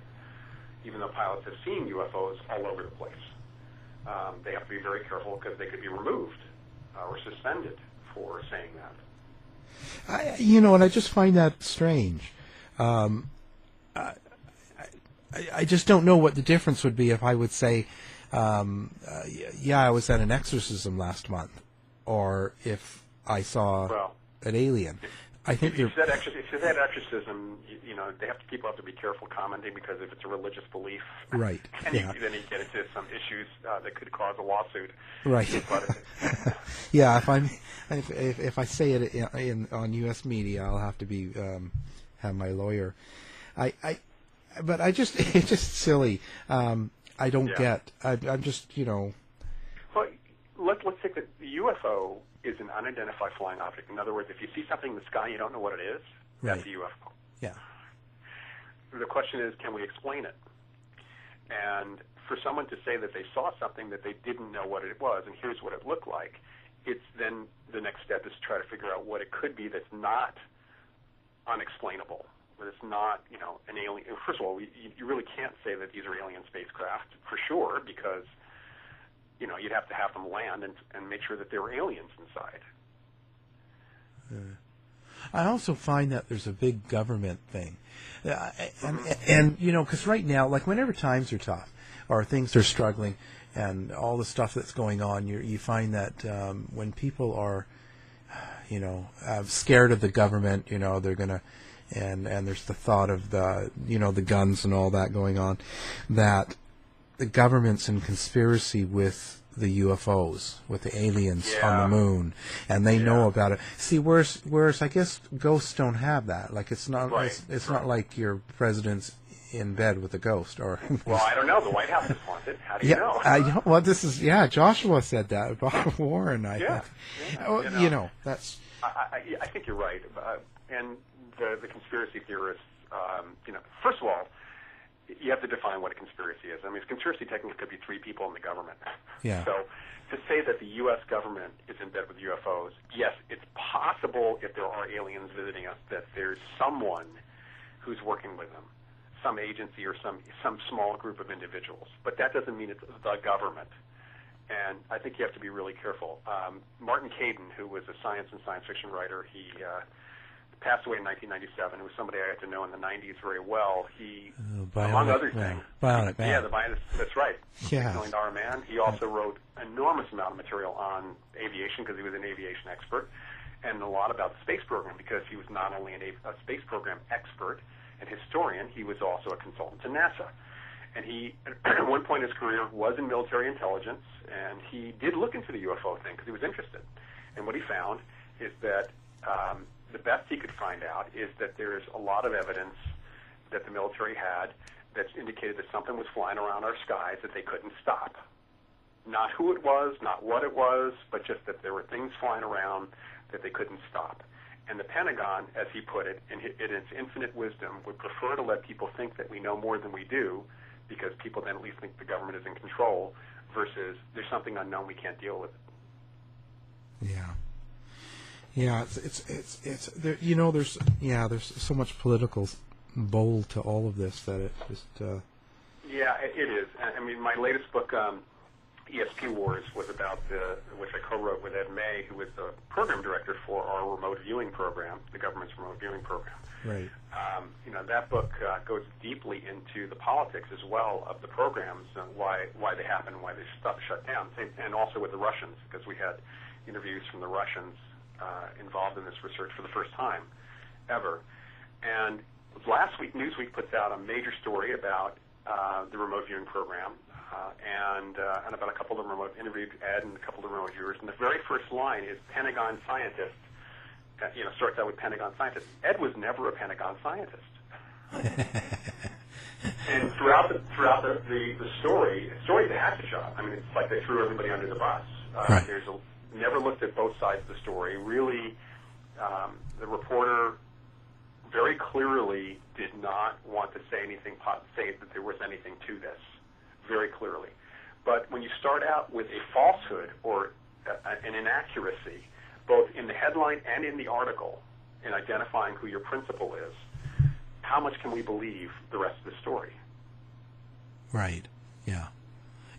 Even though pilots have seen UFOs all over the place, um, they have to be very careful because they could be removed uh, or suspended for saying that. I, you know, and I just find that strange. Um, I, I, I just don't know what the difference would be if I would say, um, uh, yeah, I was at an exorcism last month, or if I saw Well, an alien. I think If you said exor- if you said exorcism, you, you know, they have to, people have to be careful commenting because if it's a religious belief, Right, [laughs] then, yeah. you, then you get into some issues uh, that could cause a lawsuit. right. [laughs] [laughs] Yeah, if I'm if, if if I say it in, in on U.S. media, I'll have to be um, have my lawyer. I, I but I just it's just silly. Um, I don't Yeah. get. I, I'm just you know. well, let's let's take the, the UFO is an unidentified flying object. In other words, if you see something in the sky, you don't know what it is. That's a UFO. Yeah. The question is, can we explain it? And for someone to say that they saw something that they didn't know what it was, and here's what it looked like, it's then the next step is to try to figure out what it could be that's not unexplainable. That it's not, you know, an alien. First of all, you, you really can't say that these are alien spacecraft for sure because, you know, you'd have to have them land and, and make sure that there were aliens inside. I also find that there's a big government thing, uh, and, and you know, because right now, like whenever times are tough or things are struggling, and all the stuff that's going on, you you find that um, when people are, you know, uh, scared of the government, you know, they're gonna, and and there's the thought of the, you know, the guns and all that going on, that the government's in conspiracy with the UFOs, with the aliens on the moon, and they know about it. See, whereas whereas I guess ghosts don't have that. Like it's not Right, it's, it's not like your president's in bed with a ghost or. [laughs] Well, I don't know. The White House is haunted. How do you yeah, know? I. Well, this is yeah. Joshua said that about [laughs] Warren. I Yeah, think. yeah, Oh, you know. you know that's I, I, I think you're right. Uh, and the, the conspiracy theorists, um, you know, first of all, you have to define what a conspiracy is. I mean, a conspiracy technically could be three people in the government. Yeah. So to say that the U.S. government is in bed with UFOs, yes, it's possible if there are aliens visiting us that there's someone who's working with them, some agency or some some small group of individuals. But that doesn't mean it's the government. And I think you have to be really careful. Um, Martin Caidin, who was a science and science fiction writer, he uh, passed away in 1997. It was somebody I got to know in the 90s very well. He, Uh, among other things, Bionic Man. yeah, the Bionic, that's right, Yeah. Million Dollar Man. He also wrote enormous amount of material on aviation because he was an aviation expert, and a lot about the space program because he was not only an, a a space program expert and historian, he was also a consultant to NASA. And he, [clears throat] at one point in his career, was in military intelligence, and he did look into the UFO thing because he was interested. And what he found is that um, the best he could find out is that there's a lot of evidence that the military had that indicated that something was flying around our skies that they couldn't stop. Not who it was, not what it was, but just that there were things flying around that they couldn't stop. And the Pentagon, as he put it, in its infinite wisdom, would prefer to let people think that we know more than we do, because people then at least think the government is in control, versus there's something unknown we can't deal with. Yeah. Yeah, it's it's it's it's there. You know, there's yeah, there's so much political bowl to all of this that it just uh, Yeah, it is. I I mean, my latest book, um, ESP Wars, was about the, which I co-wrote with Ed May, who was the program director for our remote viewing program, the government's remote viewing program. right. Um, you know, that book uh, goes deeply into the politics as well of the programs and why why they happen, why they stop shut down, and also with the Russians because we had interviews from the Russians uh, involved in this research for the first time ever. And last week, Newsweek puts out a major story about uh, the remote viewing program, uh, and uh, and about a couple of the remote interviewed Ed and a couple of the remote viewers. And the very first line is Pentagon scientist. Uh, you know, starts out with Pentagon scientist. Ed was never a Pentagon scientist. [laughs] and throughout the throughout the, the, the story, story's a hatchet job. I mean, it's like they threw everybody under the bus. Uh, right. There's a, never looked at both sides of the story. Really, um, the reporter very clearly did not want to say anything, say that there was anything to this, very clearly. But when you start out with a falsehood or a, an inaccuracy, both in the headline and in the article, in identifying who your principal is, how much can we believe the rest of the story? Right. Yeah.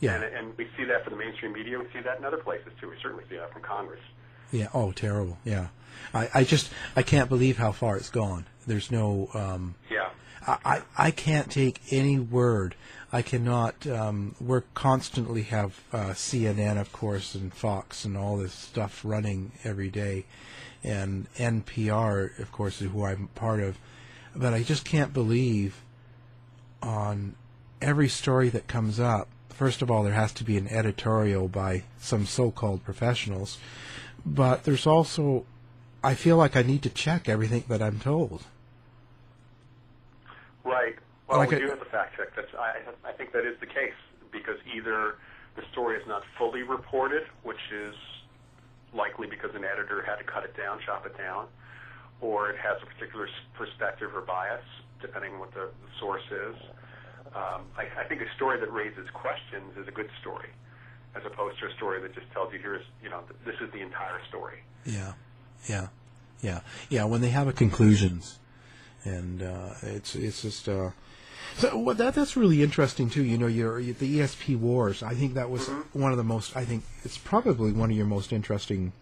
Yeah. And, and we see that for the mainstream media. We see that in other places too. We certainly see that from Congress. Yeah. Oh, terrible. Yeah. I, I just I can't believe how far it's gone. There's no. Um, yeah. I, I I can't take any word. I cannot. Um, we're constantly have uh, CNN, of course, and Fox and all this stuff running every day, and NPR, of course, is who I'm part of. But I just can't believe on every story that comes up. First of all, there has to be an editorial by some so-called professionals, but there's also I feel like I need to check everything that I'm told. Right. Well, Like we a- do have the fact check. That's I, I think that is the case because either the story is not fully reported, which is likely because an editor had to cut it down, chop it down, or it has a particular perspective or bias, depending on what the source is. Um, I, I think a story that raises questions is a good story, as opposed to a story that just tells you here's you know th- this is the entire story. Yeah, yeah, yeah, yeah. When they have a conclusions, and uh, it's it's just uh, so what that that's really interesting too. You know, your the ESP wars. I think that was one of the most. I think it's probably one of your most interesting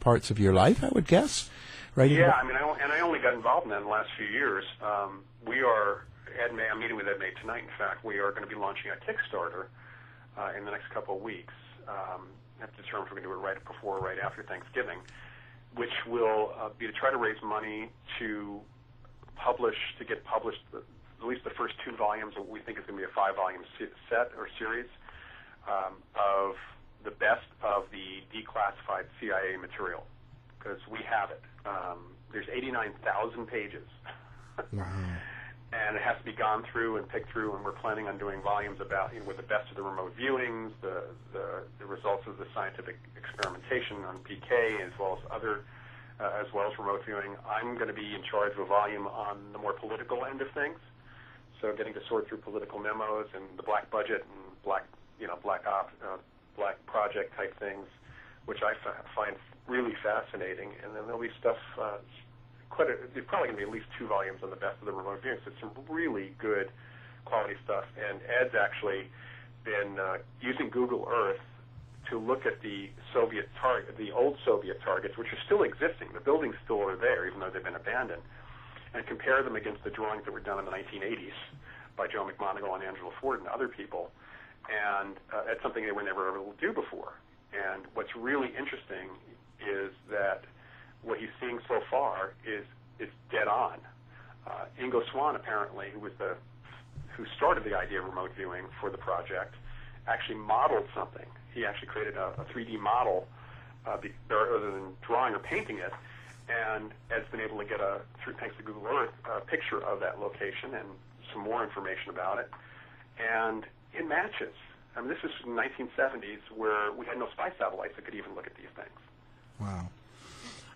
parts of your life. I would guess, right? Yeah, I mean, I, and I only got involved in that in the last few years. Um, we are, Ed May, I'm meeting with Ed May tonight, in fact. We are going to be launching a Kickstarter uh, in the next couple of weeks. Um, have to determine if we're going to do it right before or right after Thanksgiving, which will uh, be to try to raise money to publish, to get published the, at least the first two volumes of what we think is going to be a five volume se- set or series um, of the best of the declassified CIA material because we have it. Um, there's 89,000 pages, Wow. And it has to be gone through and picked through. And we're planning on doing volumes about you know, with the best of the remote viewings, the, the the results of the scientific experimentation on PK, as well as other, uh, as well as remote viewing. I'm going to be in charge of a volume on the more political end of things. So getting to sort through political memos and the black budget and black, you know, black op, uh, black project type things, which I f- find really fascinating. And then there'll be stuff. Uh, quite a, there's probably going to be at least two volumes on the best of the remote viewing. So it's some really good quality stuff. And Ed's actually been uh, using Google Earth to look at the Soviet target, the old Soviet targets, which are still existing. The buildings still are there, even though they've been abandoned, and compare them against the drawings that were done in the 1980s by Joe McMoneagle and Angela Ford and other people. And uh, it's something they were never able to do before. And what's really interesting is that what he's seeing so far is is dead on. Uh, Ingo Swann, apparently, who was the who started the idea of remote viewing for the project, actually modeled something. He actually created a, a 3D model, uh, be, rather than drawing or painting it, and has been able to get a, through thanks to Google Earth, a picture of that location and some more information about it, and it matches. I mean, this is from the 1970s where we had no spy satellites that could even look at these things. Wow.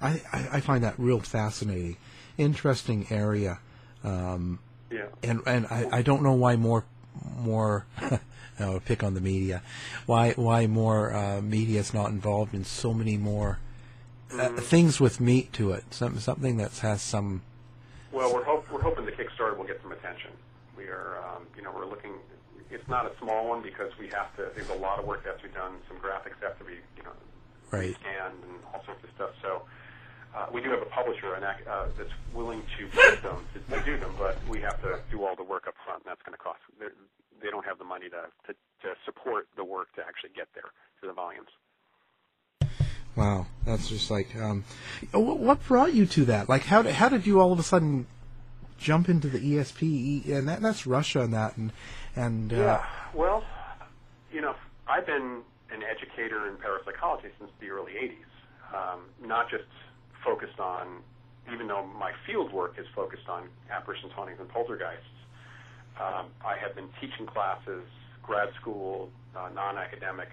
I, I, I find that real fascinating, interesting area, um, Yeah. and and I, I don't know why more more [laughs] I'll pick on the media, why why more uh, media is not involved in so many more uh, things with meat to it, some, something that has some Well, we're hope, we're hoping the Kickstarter will get some attention. We are, um, you know, we're looking. It's not a small one because we have to. There's a lot of work that has to be done. Some graphics have to be, you know, Right. scanned and all sorts of stuff. So uh, we do have a publisher and uh, that's willing to print them to, to do them, but we have to do all the work up front, and that's going to cost. they're- They don't have the money to, to to support the work to actually get there to the volumes. Wow, that's just like um, what brought you to that? Like, how did, how did you all of a sudden jump into the ESP, and that, that's Russia and that, and and uh, yeah. Well, you know, I've been an educator in parapsychology since the early '80s, um, not just focused on, even though my field work is focused on apparitions, hauntings, and poltergeists. Um, I have been teaching classes, grad school, uh, non-academic,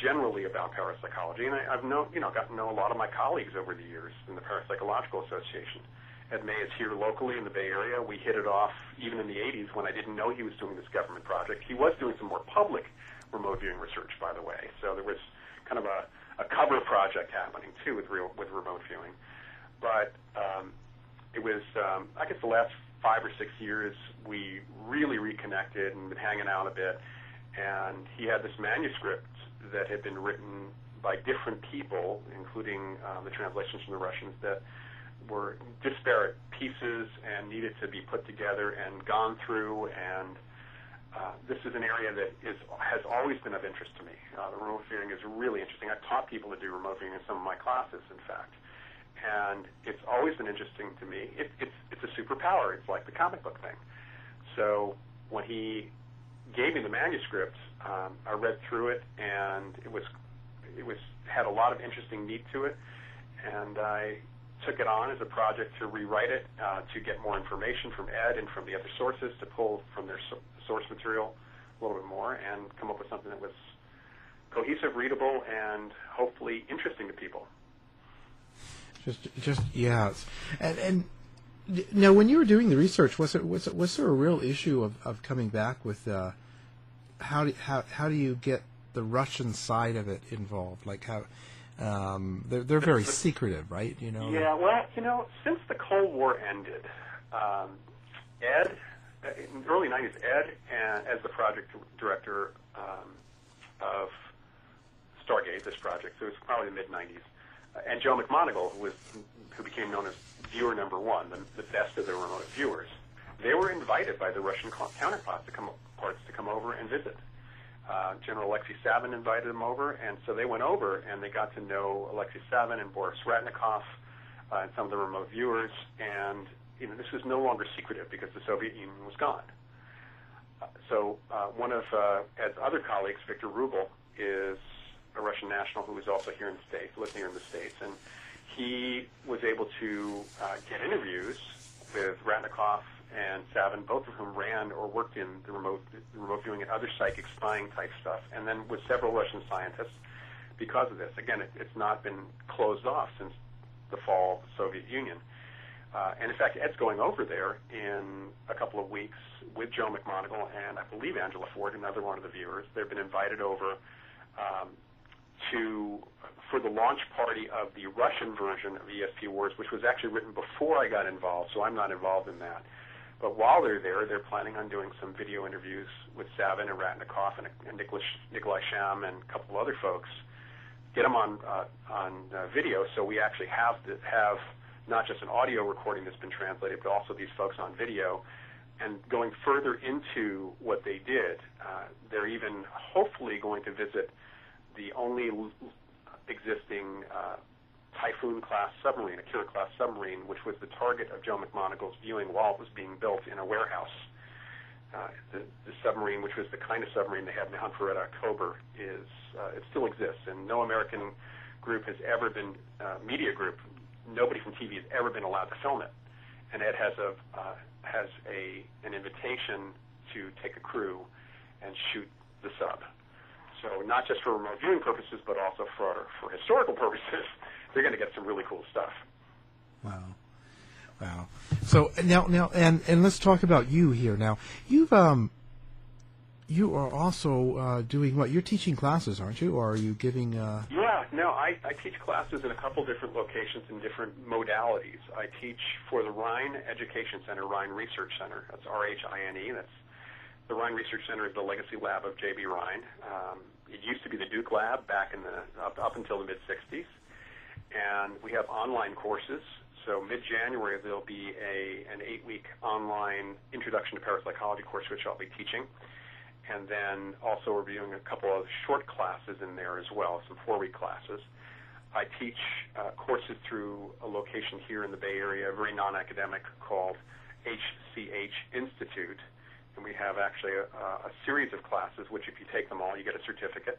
generally about parapsychology, and I, I've known, you know, gotten to know a lot of my colleagues over the years in the Parapsychological Association. Ed May is here locally in the Bay Area. We hit it off even in the 80s when I didn't know he was doing this government project. He was doing some more public remote viewing research, by the way. So there was kind of a, a cover project happening too with real with remote viewing. But um, it was, um, I guess, the last five or six years we really reconnected and been hanging out a bit. And he had this manuscript that had been written by different people, including um, the translations from the Russians, that were disparate pieces and needed to be put together and gone through. And uh, this is an area that is has always been of interest to me. Uh, remote viewing is really interesting. I've taught people to do remote viewing in some of my classes, in fact, and it's always been interesting to me. It, it's it's a superpower. It's like the comic book thing. So when he gave me the manuscript, um, I read through it, and it was it was had a lot of interesting meat to it, and I took it on as a project to rewrite it, uh, to get more information from Ed and from the other sources, to pull from their so- source material a little bit more, and come up with something that was cohesive, readable, and hopefully interesting to people. Just, just yeah, and and now when you were doing the research, was it was it, was there a real issue of, of coming back with uh, how do how how do you get the Russian side of it involved? Like how um, they're they're very secretive, right? You know. Yeah. Well, you know, since the Cold War ended, um, Ed in the early '90s, Ed and as the project director um, of Stargate, this project, so it was probably the mid '90s, uh, and Joe McMoneagle, who was who became known as viewer number one, the, the best of the remote viewers. They were invited by the Russian counterparts to come parts to come over and visit. Uh, General Alexei Savin invited them over, and so they went over and they got to know Alexei Savin and Boris Ratnikov uh, and some of the remote viewers. And you know, this was no longer secretive because the Soviet Union was gone. Uh, so uh, one of uh, Ed's other colleagues, Victor Rubel, is a Russian national who is also here in the States, living here in the States, and he was able to uh, get interviews with Ratnikov and Savin, both of whom ran or worked in the remote, the remote viewing and other psychic spying type stuff, and then with several Russian scientists because of this. Again, it, it's not been closed off since the fall of the Soviet Union. Uh, and in fact, Ed's going over there in a couple of weeks with Joe McMoneagle and I believe Angela Ford, another one of the viewers. They've been invited over um, to for the launch party of the Russian version of ESP Wars, which was actually written before I got involved, so I'm not involved in that. But while they're there, they're planning on doing some video interviews with Savin and Ratnikov and, and Nicholas, Nikolai Sham and a couple other folks. Get them on uh, on uh, video, so we actually have to have not just an audio recording that's been translated, but also these folks on video. And going further into what they did, uh, they're even hopefully going to visit the only existing uh, Typhoon class submarine, a Kira class submarine, which was the target of Joe McMoneagle's viewing while it was being built in a warehouse. Uh, the, the submarine, which was the kind of submarine they had in the Hunt for Red October, is uh, it still exists, and no American group has ever been uh, media group. Nobody from TV has ever been allowed to film it, and Ed has a uh, has a an invitation to take a crew and shoot the sub. So not just for remote viewing purposes, but also for for historical [laughs] purposes they're going to get some really cool stuff. Wow. Wow. So now, now, and and let's talk about you here. Now, you've um, you are also uh, doing what? You're teaching classes, aren't you? Or are you giving? Uh... Yeah. No, I, I teach classes in a couple different locations in different modalities. I teach for the Rhine Education Center, Rhine Research Center. That's R H I N E. That's the Rhine Research Center is the legacy lab of J.B. Rhine. Um, it used to be the Duke Lab back in the up, up until the mid '60s and we have online courses. So mid-January there'll be a an eight-week online introduction to parapsychology course, which I'll be teaching, and then also we're doing a couple of short classes in there as well, some four-week classes. I teach uh, courses through a location here in the Bay Area, very non-academic, called HCH Institute, and we have actually a, a series of classes, which if you take them all, you get a certificate.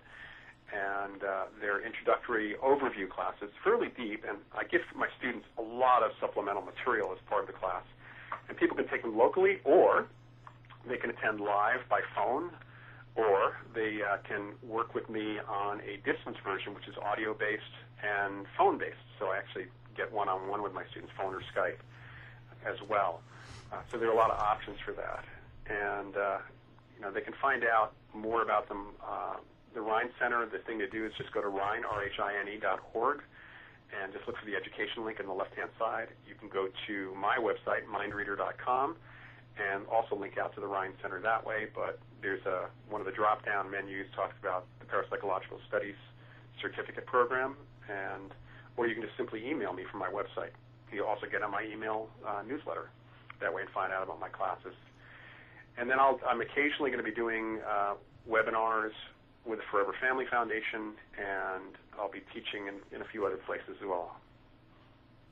And uh, they're introductory overview class. classes, fairly deep, and I give my students a lot of supplemental material as part of the class. And people can take them locally, or they can attend live by phone, or they uh, can work with me on a distance version, which is audio based and phone based. So I actually get one on one with my students, phone or Skype as well. Uh, so there are a lot of options for that. And, uh, you know, they can find out more about them. The Rhine Center, the thing to do is just go to Rhine, R-H-I-N-E dot org, and just look for the education link on the left-hand side. You can go to my website, mindreader.com, and also link out to the Rhine Center that way. But there's a one of the drop-down menus talks about the Parapsychological Studies Certificate Program, and or you can just simply email me from my website. You'll also get on my email uh, newsletter that way and find out about my classes. And then I'll, I'm occasionally going to be doing uh, webinars with the Forever Family Foundation, and I'll be teaching in, in a few other places as well.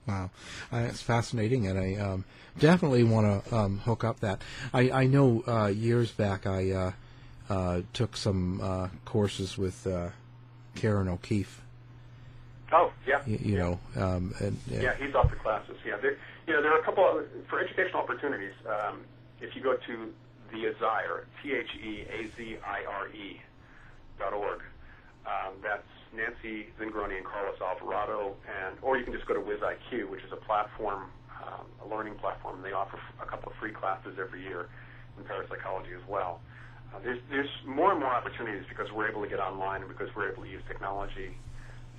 Wow, uh, it's fascinating, and I um, definitely want to um, hook up that. I, I know uh, years back I uh, uh took some uh, courses with uh, Ciaran O'Keeffe. Oh yeah, you, you yeah. know, um, and, yeah, he's off the classes. Yeah, there, you know, there are a couple of, for educational opportunities. Um, if you go to the Azire, T H E A Z I R E um, that's Nancy Zingrone and Carlos Alvarado, and or you can just go to WizIQ, which is a platform, um, a learning platform. They offer a couple of free classes every year in parapsychology as well. Uh, there's there's more and more opportunities because we're able to get online and because we're able to use technology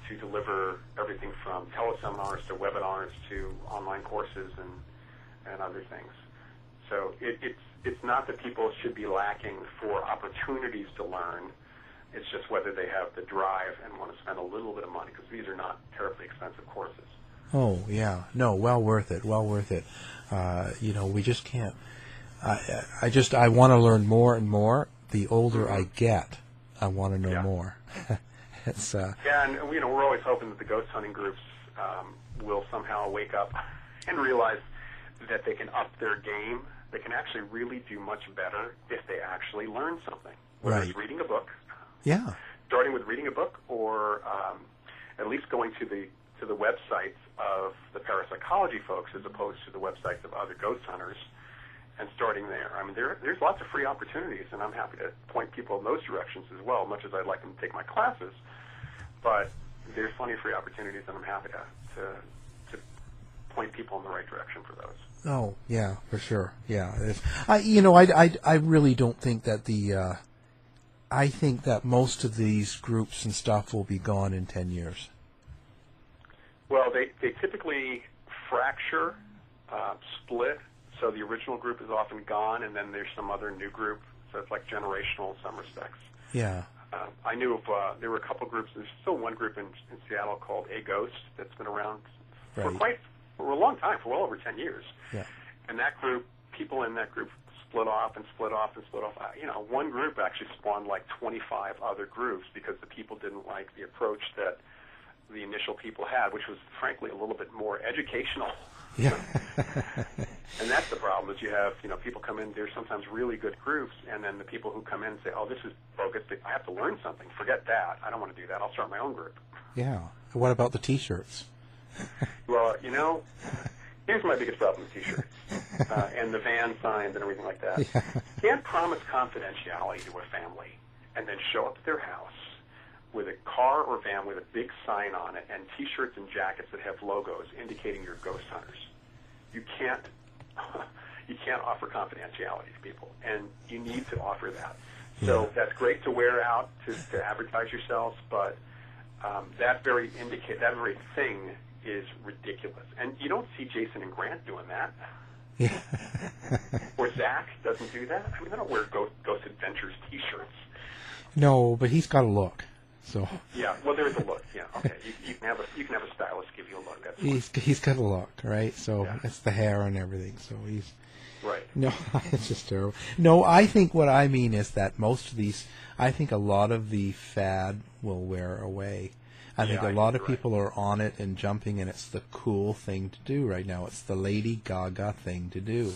to deliver everything from teleseminars to webinars to online courses and and other things. So it, it's it's not that people should be lacking for opportunities to learn it's just whether they have the drive and want to spend a little bit of money because these are not terribly expensive courses. Oh yeah, no, well worth it, well worth it. Uh, you know, we just can't. I, I just I want to learn more and more. The older mm-hmm. I get, I want to know yeah. more. [laughs] it's uh, yeah, and you know we're always hoping that the ghost hunting groups um, will somehow wake up [laughs] and realize that they can up their game. They can actually really do much better if they actually learn something. Whether right. it's reading a book, yeah. Starting with reading a book, or um, at least going to the to the websites of the parapsychology folks as opposed to the websites of other ghost hunters, and starting there. I mean, there there's lots of free opportunities, and I'm happy to point people in those directions as well. Much as I'd like them to take my classes, but there's plenty of free opportunities, and I'm happy to to, to point people in the right direction for those. Oh yeah, for sure. Yeah, I you know I, I, I really don't think that the uh, I think that most of these groups and stuff will be gone in 10 years. Well, they, they typically fracture, uh, split. So the original group is often gone, and then there's some other new group. So it's like generational in some respects. Yeah. Uh, I knew of, uh, there were a couple groups. There's still one group in, in Seattle called A Ghost that's been around right. for quite, for a long time, for well over 10 years. Yeah. And that group, people in that group split off and split off and split off. Uh, you know, one group actually spawned like 25 other groups because the people didn't like the approach that the initial people had, which was frankly a little bit more educational. Yeah. [laughs] and that's the problem is you have, you know, people come in, they're sometimes really good groups, and then the people who come in say, oh, this is bogus. I have to learn something. Forget that. I don't want to do that. I'll start my own group. Yeah. What about the T-shirts? [laughs] well, you know, here's my biggest problem with T-shirts [laughs] uh, and the van signs and everything like that. Yeah. Can't promise confidentiality to a family and then show up at their house with a car or van with a big sign on it and T-shirts and jackets that have logos indicating you're ghost hunters. You can't. [laughs] you can't offer confidentiality to people, and you need to offer that. So Yeah. that's great to wear out to, to advertise yourselves, but um, that very indicate that very thing is ridiculous. And you don't see Jason and Grant doing that. Yeah. Or Zak doesn't do that. I mean, they don't wear Ghost, Ghost Adventures T-shirts. no, but he's got a look. So Yeah, well, there's a look. Yeah, okay. You, you can have a you can have a stylist give you a look. That's fine. he's he's got a look, right? So Yeah. it's the hair and everything. So he's right. no, [laughs] it's just terrible. No, I think what I mean is that most of these, I think a lot of the fad will wear away. I think Yeah, a I lot of people are on it and jumping, and it's the cool thing to do right now. It's the Lady Gaga thing to do.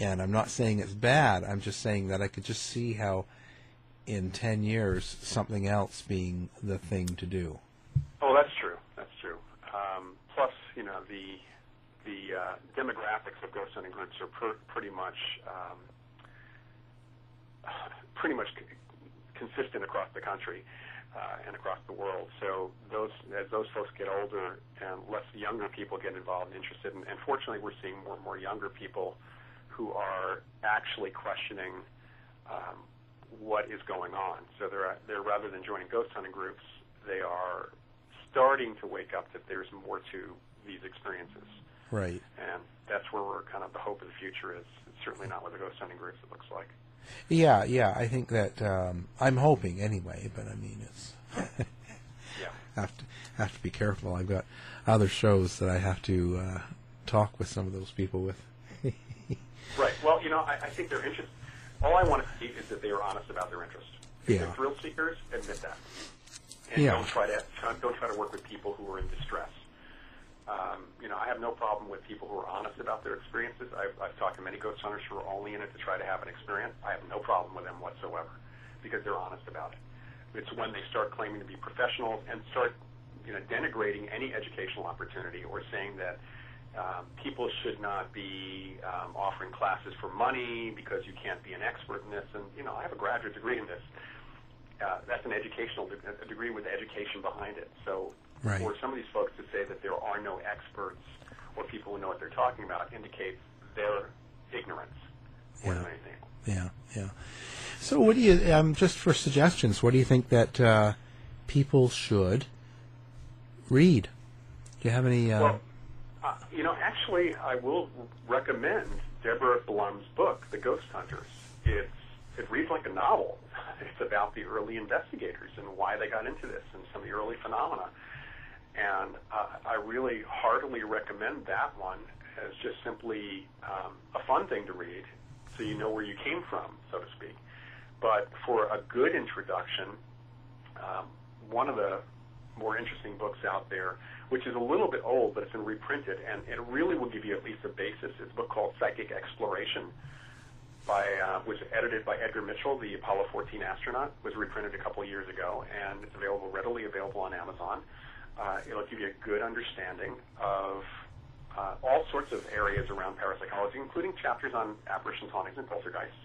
And I'm not saying it's bad. I'm just saying that I could just see how, in ten years, something else being the thing to do. Oh, that's true. That's true. Um, plus, you know, the the uh, demographics of ghost hunting groups are per, pretty much um, [sighs] pretty much consistent across the country uh, and across the world. So those as those folks get older and less younger people get involved and interested, and, and fortunately, we're seeing more and more younger people who are actually questioning um, what is going on. So they're they're rather than joining ghost hunting groups, they are starting to wake up that there's more to these experiences. Right. And that's where we're kind of the hope of the future is. It's certainly not with the ghost hunting groups. It looks like. Yeah, yeah. I think that um, I'm hoping anyway, but I mean, it's [laughs] Yeah. [laughs] have to have to be careful. I've got other shows that I have to uh, talk with some of those people with. [laughs] Right. Well, you know, I, I think their interest. All I want to see is that they are honest about their interest. If Yeah. they're thrill seekers, admit that, and Yeah. don't try to try, don't try to work with people who are in distress. Um, you know, I have no problem with people who are honest about their experiences. I've, I've talked to many ghost hunters who are only in it to try to have an experience. I have no problem with them whatsoever because they're honest about it. It's when they start claiming to be professionals and start, you know, denigrating any educational opportunity or saying that um, people should not be um, offering classes for money because you can't be an expert in this. And you know, I have a graduate degree in this. Uh, that's an educational de- a degree with education behind it. So Right. for some of these folks to say that there are no experts or people who know what they're talking about indicates their ignorance more than Yeah. anything. Yeah, yeah. So, what do you um, just for suggestions? What do you think that uh, people should read? Do you have any? Uh, Well, uh, you know, actually, I will recommend Deborah Blum's book, The Ghost Hunters. It's it reads like a novel. [laughs] It's about the early investigators and why they got into this and some of the early phenomena. And uh, I really heartily recommend that one as just simply um, a fun thing to read, so you know where you came from, so to speak. But for a good introduction, um, one of the more interesting books out there, which is a little bit old, but it's been reprinted, and it really will give you at least a basis. It's a book called Psychic Exploration, by uh, was edited by Edgar Mitchell, the Apollo 14 astronaut. Was reprinted a couple years ago, and it's available readily available on Amazon. It'll give you a good understanding of uh, all sorts of areas around parapsychology, including chapters on apparitions, hauntings, and poltergeists.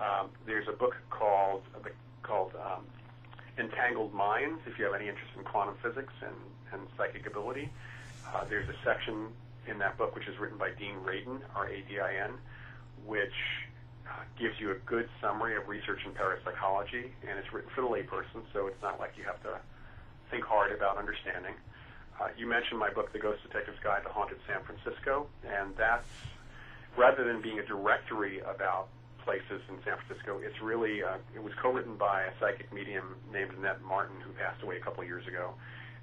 Um, there's a book called uh, called um, Entangled Minds. If you have any interest in quantum physics and, and psychic ability, uh, there's a section in that book which is written by Dean Radin, R-A-D-I-N, which uh, gives you a good summary of research in parapsychology, and it's written for the layperson, so it's not like you have to think hard about understanding. Uh, you mentioned my book, The Ghost Detective's Guide to Haunted San Francisco, and that's rather than being a directory about places in San Francisco, it's really uh, it was co-written by a psychic medium named Annette Martin, who passed away a couple of years ago,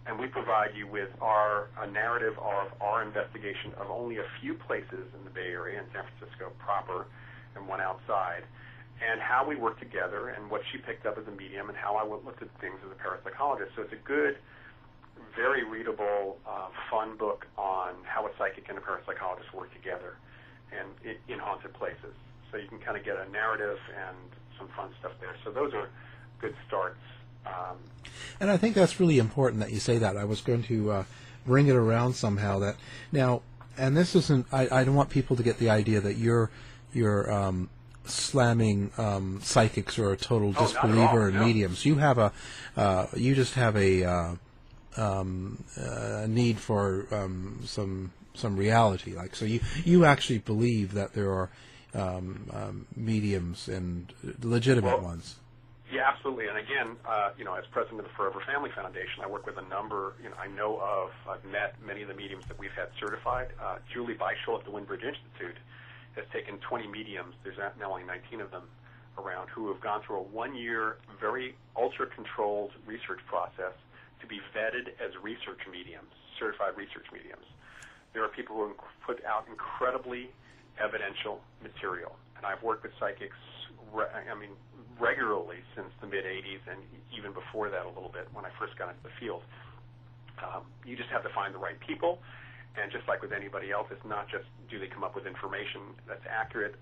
and we provide you with our a narrative of our investigation of only a few places in the Bay Area and San Francisco proper, and one outside, and how we work together, and what she picked up as a medium, and how I looked at things as a parapsychologist. So it's a good very readable, uh, fun book on how a psychic and a parapsychologist work together and in, haunted places. So you can kind of get a narrative and some fun stuff there. So those are good starts. Um, and I think that's really important that you say that. I was going to uh, bring it around somehow. That now, and this isn't. I, I don't want people to get the idea that you're you're um, slamming um, psychics or a total Oh, disbeliever in no. mediums. You have a uh, you just have a uh, um, uh, need for um, some some reality. Like so, you you actually believe that there are um, um, mediums and legitimate Well, ones. Yeah, absolutely. And again, uh, you know, as president of the Forever Family Foundation, I work with a number. You know, I know of. I've met many of the mediums that we've had certified. Uh, Julie Beischel at the Windbridge Institute has taken 20 mediums. There's now only 19 of them around who have gone through a one-year, very ultra-controlled research process to be vetted as research mediums, certified research mediums. There are people who put out incredibly evidential material, and I've worked with psychics. Re- I mean, regularly since the mid '80s, and even before that a little bit when I first got into the field. Um, you just have to find the right people, And just like with anybody else, it's not just do they come up with information that's accurate.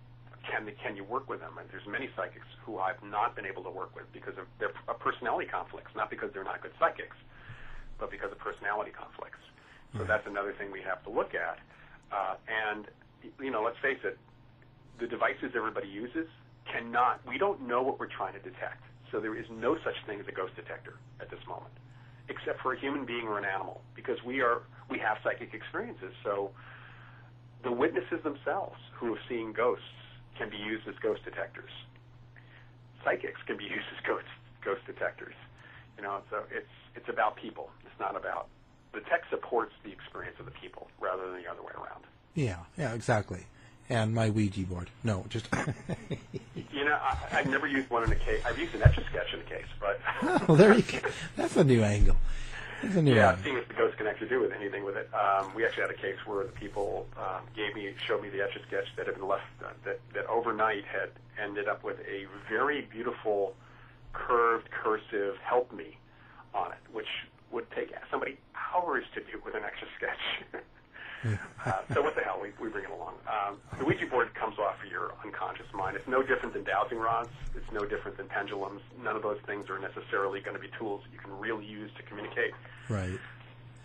Can they, can you work with them? And there's many psychics who I've not been able to work with because of their personality conflicts, not because they're not good psychics, but because of personality conflicts. So that's another thing we have to look at. Uh, and you know, let's face it, the devices everybody uses cannot. We don't know what we're trying to detect. So there is no such thing as a ghost detector at this moment, except for a human being or an animal, because we are we have psychic experiences. So the witnesses themselves who have seen ghosts can be used as ghost detectors. Psychics can be [laughs] used as ghost ghost detectors. You know, so it's it's about people. It's not about the tech supports the experience of the people rather than the other way around. Yeah, yeah, exactly. And my Ouija board. No, just. [laughs] you know, I, I've never used one in a case. I've used an etch a sketch in a case, but. [laughs] oh, there you go. That's a new angle. Yeah, angle. seeing if the ghost can actually do with anything with it. Um, we actually had a case where the people um, gave me, showed me the etch a sketch that had been left, uh, that that overnight had ended up with a very beautiful, curved cursive "Help Me" on it, which would take somebody hours to do with an etch a sketch. [laughs] uh, so what the hell? We, we bring it along. Um, the Ouija board comes off of your unconscious mind. It's no different than dowsing rods. It's no different than pendulums. None of those things are necessarily going to be tools that you can really use to communicate. Right.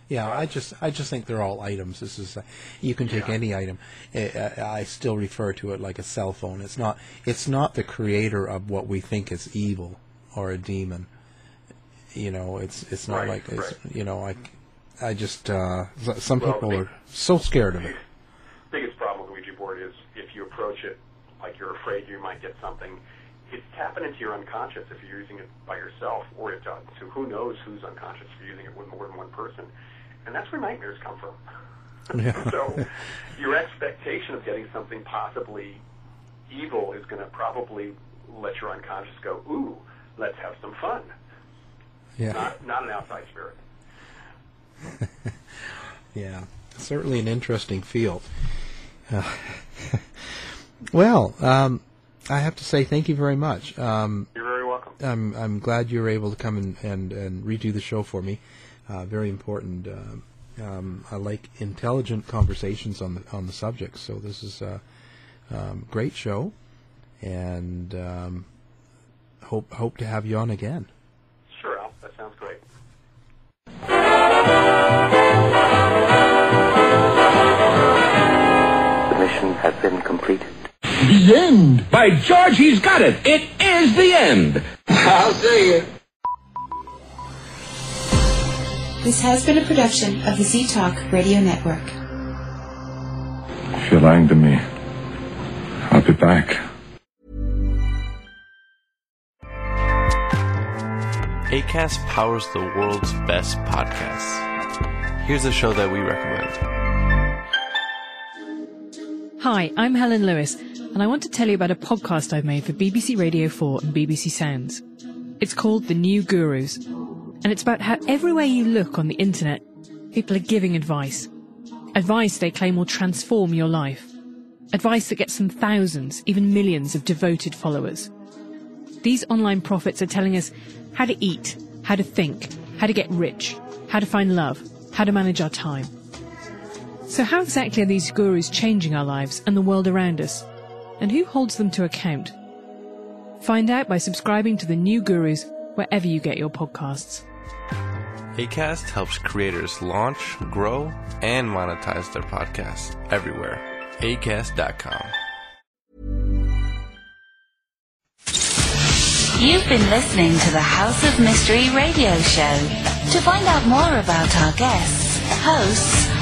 Yeah, I just I just think they're all items. This is uh, you can take Yeah. any item. I, I still refer to it like a cell phone. It's not it's not the creator of what we think is evil or a demon. You know, it's it's not Right, like it's, right. you know I I just uh, some Well, people are so scared of it. biggest problem with Ouija board is if you approach it like you're afraid you might get something, it's tapping into your unconscious if you're using it by yourself, or it, uh, to who knows who's unconscious if you're using it with more than one person. And that's where nightmares come from. Yeah. [laughs] so your expectation of getting something possibly evil is going to probably let your unconscious go, ooh, let's have some fun. Yeah, Not, not an outside spirit. [laughs] yeah, certainly an interesting field. Uh, [laughs] well, um, I have to say thank you very much. Um, You're very welcome. I'm I'm glad you were able to come and and, and redo the show for me. Uh, very important. Um, um, I like intelligent conversations on the on the subject. So this is a um, great show, and um, hope hope to have you on again. Mission has been completed. The end. By George, he's got it. It is the end. I'll say it. This has been a production of the Z Talk Radio Network. If you're lying to me, I'll be back. ACAST powers the world's best podcasts. Here's a show that we recommend. Hi, I'm Helen Lewis, and I want to tell you about a podcast I've made for BBC Radio 4 and BBC Sounds. It's called The New Gurus, and it's about how everywhere you look on the internet, people are giving advice. Advice they claim will transform your life. Advice that gets them thousands, even millions of devoted followers. These online prophets are telling us how to eat, how to think, how to get rich, how to find love, how to manage our time. So, how exactly are these gurus changing our lives and the world around us? And who holds them to account? Find out by subscribing to the new gurus wherever you get your podcasts. ACAST helps creators launch, grow, and monetize their podcasts everywhere. ACAST.com. You've been listening to the House of Mystery radio show. To find out more about our guests, hosts,